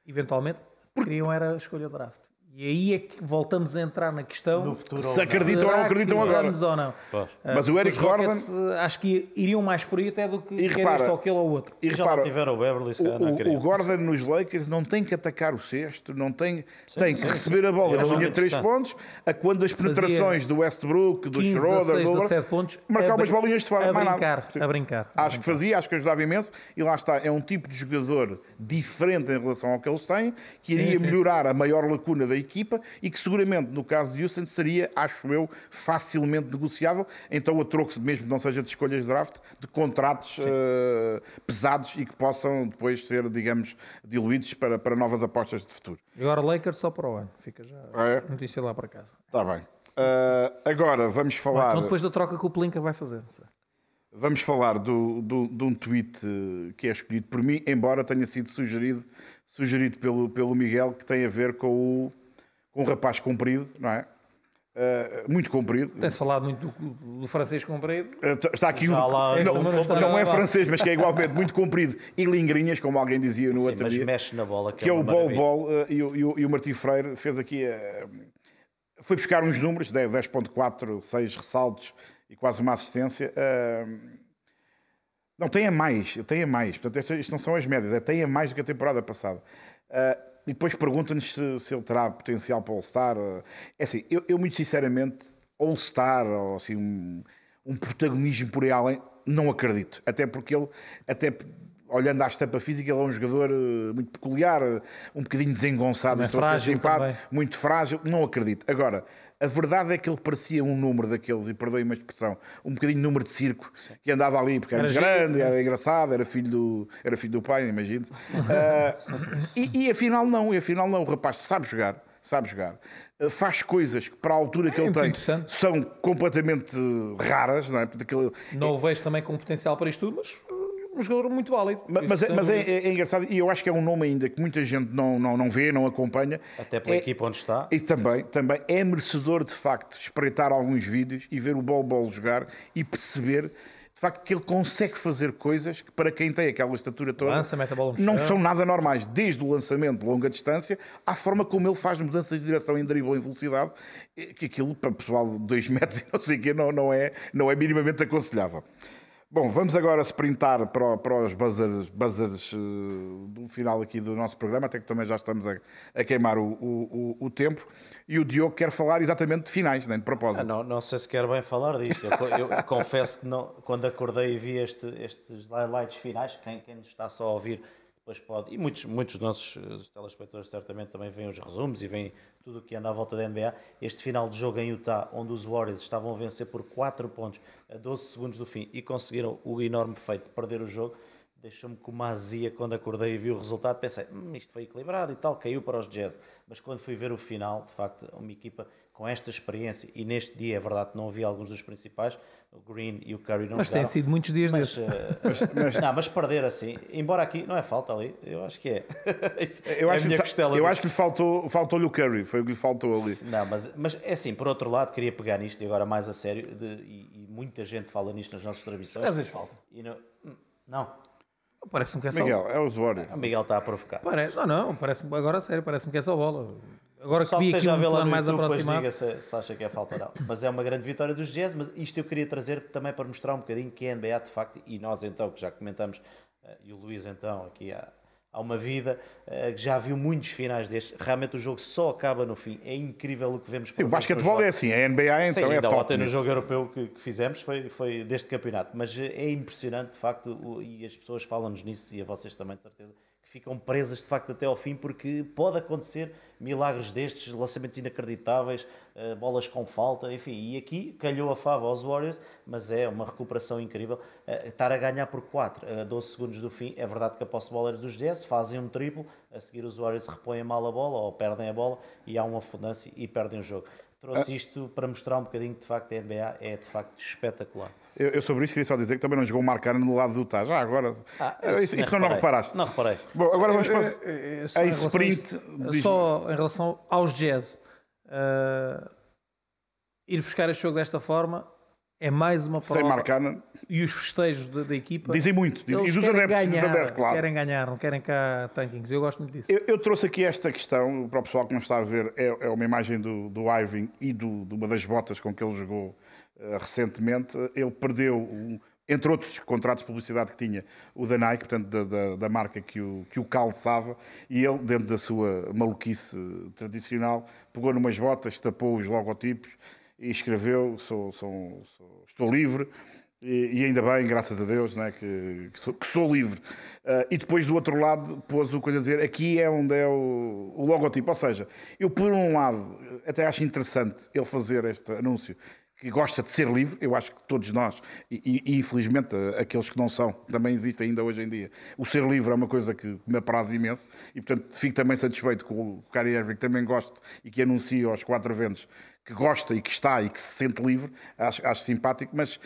eventualmente, queriam era a escolha de draft. E aí é que voltamos a entrar na questão No futuro. Se acreditam ou não acreditam agora. ou não. Pois. Mas o Eric Gordon- eh, acho que iriam mais por aí até do que E repara- este ou aquele ou outro. E Já repara, não tiveram o Beverly, se calhar o, não o- Gordon nos Lakers não tem que atacar o cesto, não tem, tem sim, que receber a bola na linha de 3 interessante. pontos, a quando as penetrações do Westbrook, do 15, Schroeder, 16, do LeBron, 17 pontos. marcar umas bolinhas de fora, A mais nada. brincar, Sim. a brincar. Acho que fazia, acho que ajudava imenso. E lá está, é um tipo de jogador diferente em relação ao que eles têm, que iria Sim, sim. melhorar a maior lacuna da equipa e que seguramente, no caso de Houston, seria, acho eu, facilmente negociável, então a troco, mesmo que não seja de escolhas de draft, de contratos uh, pesados e que possam depois ser, digamos, diluídos para, para novas apostas de futuro. E agora Lakers só para o ano, fica já é. notícia lá para casa. Está bem. Uh, agora vamos falar. então depois da troca que o Plinka vai fazer. Vamos falar do, do, de um tweet que é escolhido por mim, embora tenha sido sugerido, sugerido pelo, pelo Miguel, que tem a ver com o, com o rapaz comprido, não é? Uh, muito comprido. Tem-se falado muito do, do francês comprido. Uh, está aqui um. Lá, não, não, não é francês, mas que é igualmente muito comprido e lingrinhas, como alguém dizia no Sim, outro mas dia. mexe na bola. Que, que é, é o Bol Bol uh, e, e, e, o Martim Freire fez aqui. foi buscar uns números, 10.4, 6 ressaltos e quase uma assistência. não, tem a mais, tem a mais. Portanto, isto não são as médias, é tem a mais do que a temporada passada. E depois pergunta-nos se, se, ele terá potencial para All-Star. É assim, eu, eu muito sinceramente, All-Star, ou assim, um, um, protagonismo por aí além, não acredito. Até porque ele, até olhando à estampa física, ele é um jogador eh, muito peculiar, um bocadinho desengonçado, é frágil simpático, muito frágil. Não acredito. Agora, a verdade é que ele parecia um número daqueles, e perdoe uma expressão, um bocadinho número de circo, Sim. que andava ali porque era, era grande, era engraçado, era filho do, era filho do pai, imagine uh, e, e afinal não, e afinal não, o rapaz sabe jogar, sabe jogar, uh, faz coisas que para a altura que é, ele tem são completamente raras, não é? Porque não o vejo também com potencial para isto tudo, mas um jogador muito válido. Mas, mas, é, mas é, é, é, engraçado, e eu acho que é um nome ainda que muita gente não, não, não vê, não acompanha. Até pela é, equipa onde está. E também, também é merecedor, de facto, espreitar alguns vídeos e ver o Bol Bol jogar e perceber de facto que ele consegue fazer coisas que para quem tem aquela estatura toda Lança, não são nada normais, desde o lançamento de longa distância à forma como ele faz mudanças de direção em dribble em velocidade, que aquilo para o pessoal de 2 metros e não sei o quê não, não, é, não é minimamente aconselhável. Bom, vamos agora sprintar para, para os buzzers, buzzers uh, do final aqui do nosso programa, até que também já estamos a, a queimar o, o, o, tempo. E o Diogo quer falar exatamente de finais, nem de propósito. Ah, não, não sei se quer bem falar disto. Eu, eu confesso que não, quando acordei e vi este, estes highlights finais, quem, quem nos está só a ouvir depois pode, e muitos, muitos dos nossos eh, telespectadores certamente também veem os resumos e veem tudo o que anda à volta da NBA. Este final de jogo em Utah, onde os Warriors estavam a vencer por 4 pontos a 12 segundos do fim e conseguiram o enorme feito de perder o jogo, deixou-me com uma azia quando acordei e vi o resultado. Pensei, hum, isto foi equilibrado e tal, caiu para os Jazz. Mas quando fui ver o final, de facto, uma equipa com esta experiência, e neste dia é verdade que não havia alguns dos principais, o Green e o Curry não Mas têm sido muitos dias mas, uh, mas, mas, Não, mas perder assim, embora aqui não é falta ali, eu acho que é. eu acho, é que, eu acho que lhe faltou, faltou-lhe o Curry, foi o que lhe faltou ali. Não, mas, mas é assim, por outro lado, queria pegar nisto e agora mais a sério, de, e, e, muita gente fala nisto nas nossas transmissões. Às vezes falta. Não, não, Parece-me que é só. Miguel, é o usuário. O Miguel está a provocar. Parece, não, não, parece agora sério, parece-me que é só bola. Agora que vi aqui um plano mais YouTube, aproximado. Diga se, se, acha que é falta ou não. Mas é uma grande vitória dos Jazz, mas isto eu queria trazer também para mostrar um bocadinho que a NBA de facto, e nós então, que já comentamos, eh, e o Luís então, aqui há, há uma vida, eh, que já viu muitos finais destes, realmente o jogo só acaba no fim. É incrível o que vemos. Sim, o basquetebol é assim, a NBA então Sim, é top. Ontem no jogo europeu que, que, fizemos foi, foi deste campeonato, mas é impressionante de facto, e as pessoas falam-nos nisso, e a vocês também de certeza, ficam presas de facto até ao fim, porque pode acontecer milagres destes, lançamentos inacreditáveis, uh, bolas com falta, enfim. E aqui calhou a fava aos Warriors, mas é uma recuperação incrível. Uh, estar a ganhar por 4 a 12 segundos do fim, é verdade que a posse de bola dos 10, fazem um triplo, a seguir os Warriors repõem mal a bola ou perdem a bola e há uma afundância e perdem o jogo. Trouxe isto para mostrar um bocadinho que de facto a NBA é de facto espetacular. Eu, eu, sobre isso queria só dizer que também não jogou o Marcano no lado do Tá. Já agora. Ah, isso, isso, não, não reparaste. Não reparei. Bom, agora vamos para a sprint. A só em relação aos Jazz. Uh, ir buscar este jogo desta forma é mais uma prova. Sem Marcano. E os festejos da, da equipa. Dizem muito. Dizem, e dos adeptos, ganhar, dos adeptos, claro. Querem ganhar, não querem cá tankings. Eu gosto muito disso. Eu, eu, trouxe aqui esta questão, para o pessoal que não está a ver, é, é uma imagem do, do Irving e do, de uma das botas com que ele jogou uh, recentemente. Ele perdeu, um, entre outros contratos de publicidade que tinha, o da Nike, portanto, da, da, da, marca que o, que o calçava, e ele, dentro da sua maluquice tradicional, pegou numas botas, tapou os logotipos e escreveu: sou, sou, sou, Estou livre. E, e ainda bem, graças a Deus, né, que, que, sou, que sou livre. Uh, e depois do outro lado pôs o coisa a dizer, aqui é onde é o, o logotipo. Ou seja, eu por um lado até acho interessante ele fazer este anúncio que gosta de ser livre, eu acho que todos nós, e, e, infelizmente aqueles que não são, também existe ainda hoje em dia. O ser livre é uma coisa que me apraz imenso e, portanto, fico também satisfeito com o Kyrie Irving, que também gosta e que anuncia aos quatro ventos que gosta e que está e que se sente livre, acho, acho simpático, mas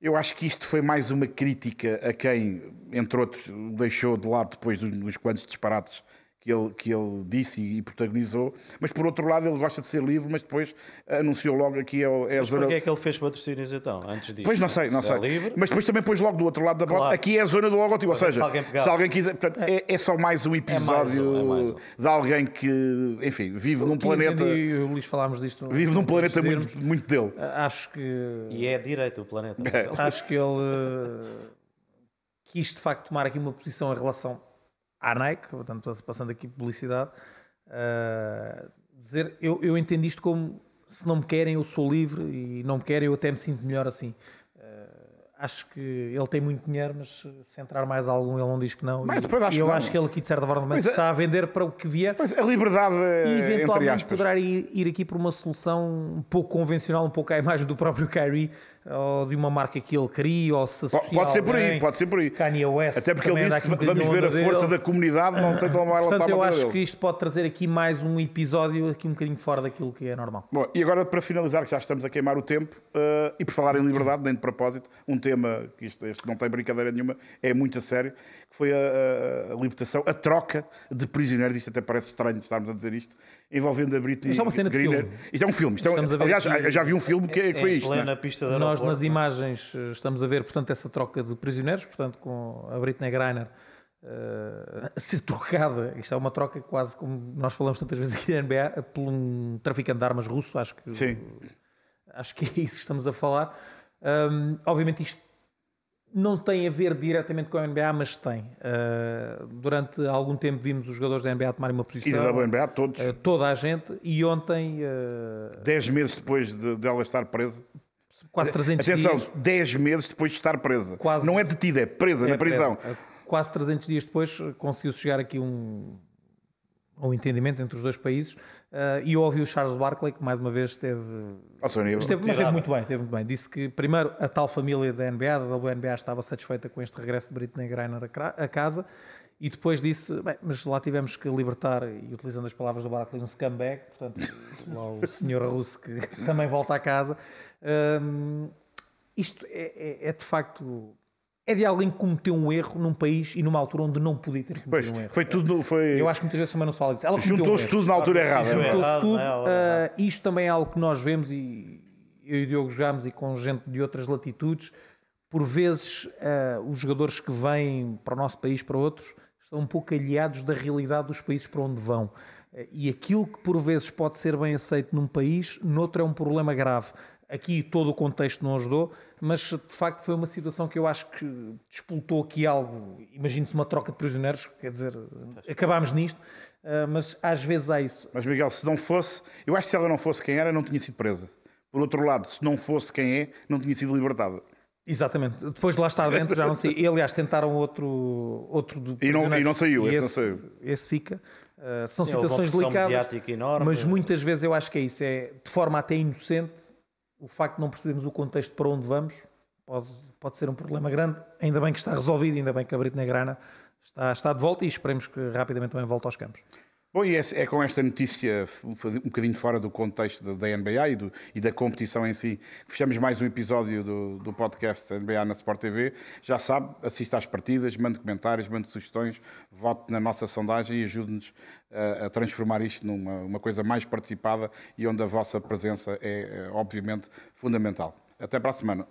eu acho que isto foi mais uma crítica a quem, entre outros, deixou de lado depois dos quantos disparates que ele, que ele disse e protagonizou, mas por outro lado ele gosta de ser livre, mas depois anunciou logo aqui é, é a zona... Mas é que ele fez patrocínios então, antes disso? Pois não sei, não sei. livre. Mas depois também pôs logo do outro lado da claro. aqui é a zona do logotipo, ou seja, se alguém, se alguém quiser, portanto, é, é, só mais um episódio é mais um, é mais um. de alguém que, enfim, vive num planeta... E o Luís falámos disto... Vive num planeta muito, muito dele. Acho que... E é direito o planeta. Acho que ele eh, quis de facto tomar aqui uma posição em relação à Nike, portanto, passando aqui publicidade, uh, dizer, eu, eu entendo isto como se não me querem, eu sou livre e não me querem, eu até me sinto melhor assim. Uh, acho que ele tem muito dinheiro, mas se entrar mais algum, ele não diz que não. Mas depois acho e eu que acho que ele aqui, de certa forma, pois está é, a vender para o que vier. Pois a liberdade, e eventualmente poderá ir, ir, aqui por uma solução um pouco convencional, um pouco à imagem do próprio Kyrie, ou de uma marca que ele cria, ou se associa Pode ser por aí, pode ser por aí. Kanye West. Até porque ele disse que vamos ver a força da comunidade, não sei se ele vai lançar Portanto, eu acho que isto pode trazer aqui mais um episódio aqui um bocadinho fora daquilo que é normal. Bom, e agora para finalizar, que já estamos a queimar o tempo, uh, e por falar em liberdade, nem de propósito, um tema que isto, este não tem brincadeira nenhuma, é muito a sério, foi a, a, a, libertação, a troca de prisioneiros, isto até parece estranho estarmos a dizer isto, envolvendo a Britney Isto é uma cena Greener. de filme. Isto é um filme. Isto é, aliás, aqui, já vi um filme que, que foi isto. Plena é? pista de Nós nas imagens eh, estamos a ver, portanto, essa troca de prisioneiros, portanto, com a Britney Griner uh, a ser trocada. Isto é uma troca quase como nós falamos tantas vezes aqui na NBA, por um traficante de armas russo, acho que, Sim. acho que é isso que estamos a falar. Um, obviamente isto não tem a ver diretamente com a NBA, mas tem. Uh, durante algum tempo vimos os jogadores da NBA tomarem uma posição. E da WNBA, todos. Uh, toda a gente. E ontem... Uh, dez meses depois de, dela estar presa. Quase 300 Atenção, dias. 10 meses depois de estar presa. Quase, não é detida, é presa é na prisão. Presa. Quase 300 dias depois conseguiu chegar aqui um, um entendimento entre os dois países Uh, e ouvi o Charles Barkley, que mais uma vez esteve. Esteve, mas esteve muito bem, esteve muito bem. Disse que, primeiro, a tal família da NBA, da WNBA, estava satisfeita com este regresso de Britney Griner a casa. E depois disse, bem, mas lá tivemos que libertar, e utilizando as palavras do Barkley, um scumbag, portanto, lá o senhor russo que também volta a casa. Um, isto é, é, é de facto é de alguém que cometeu um erro num país e numa altura onde não podia ter cometido pois, um erro. Foi tudo, foi... Eu acho que muitas vezes também não se fala disso. Juntou-se um tudo na altura errada. Juntou-se tudo. Uh, isto também é algo que nós vemos e eu e o Diogo jogámos e com gente de outras latitudes. Por vezes, uh, os jogadores que vêm para o nosso país, para outros, estão um pouco aliados da realidade dos países para onde vão. Uh, e aquilo que por vezes pode ser bem aceito num país, noutro é um problema grave. Aqui todo o contexto não ajudou, mas de facto foi uma situação que eu acho que despoltou aqui algo. Imagine-se uma troca de prisioneiros, quer dizer, acabámos nisto, eh, mas às vezes há isso. Mas Miguel, se não fosse, eu acho que se ela não fosse quem era, não tinha sido presa. Por outro lado, se não fosse quem é, não tinha sido libertada. Exatamente. Depois de lá estar dentro, já não sei. E, aliás, tentaram outro. outro do e, não, e não saiu, esse, esse, não saiu. Esse fica. Uh, são Sim, situações delicadas. Enorme. Mas muitas vezes eu acho que é isso. É de forma até inocente o facto de não percebermos o contexto para onde vamos pode, pode ser um problema grande. Ainda bem que está resolvido, ainda bem que a Britney Grana está, está de volta e esperemos que rapidamente também volte aos campos. Bom, e é, é, com esta notícia um bocadinho fora do contexto da NBA e, do, e, da competição em si que fechamos mais um episódio do, do podcast NBA na Sport TV. Já sabe, assista às partidas, mande comentários, mande sugestões, vote na nossa sondagem e ajude-nos a, a, transformar isto numa coisa mais participada e onde a vossa presença é, é obviamente, fundamental. Até para a semana.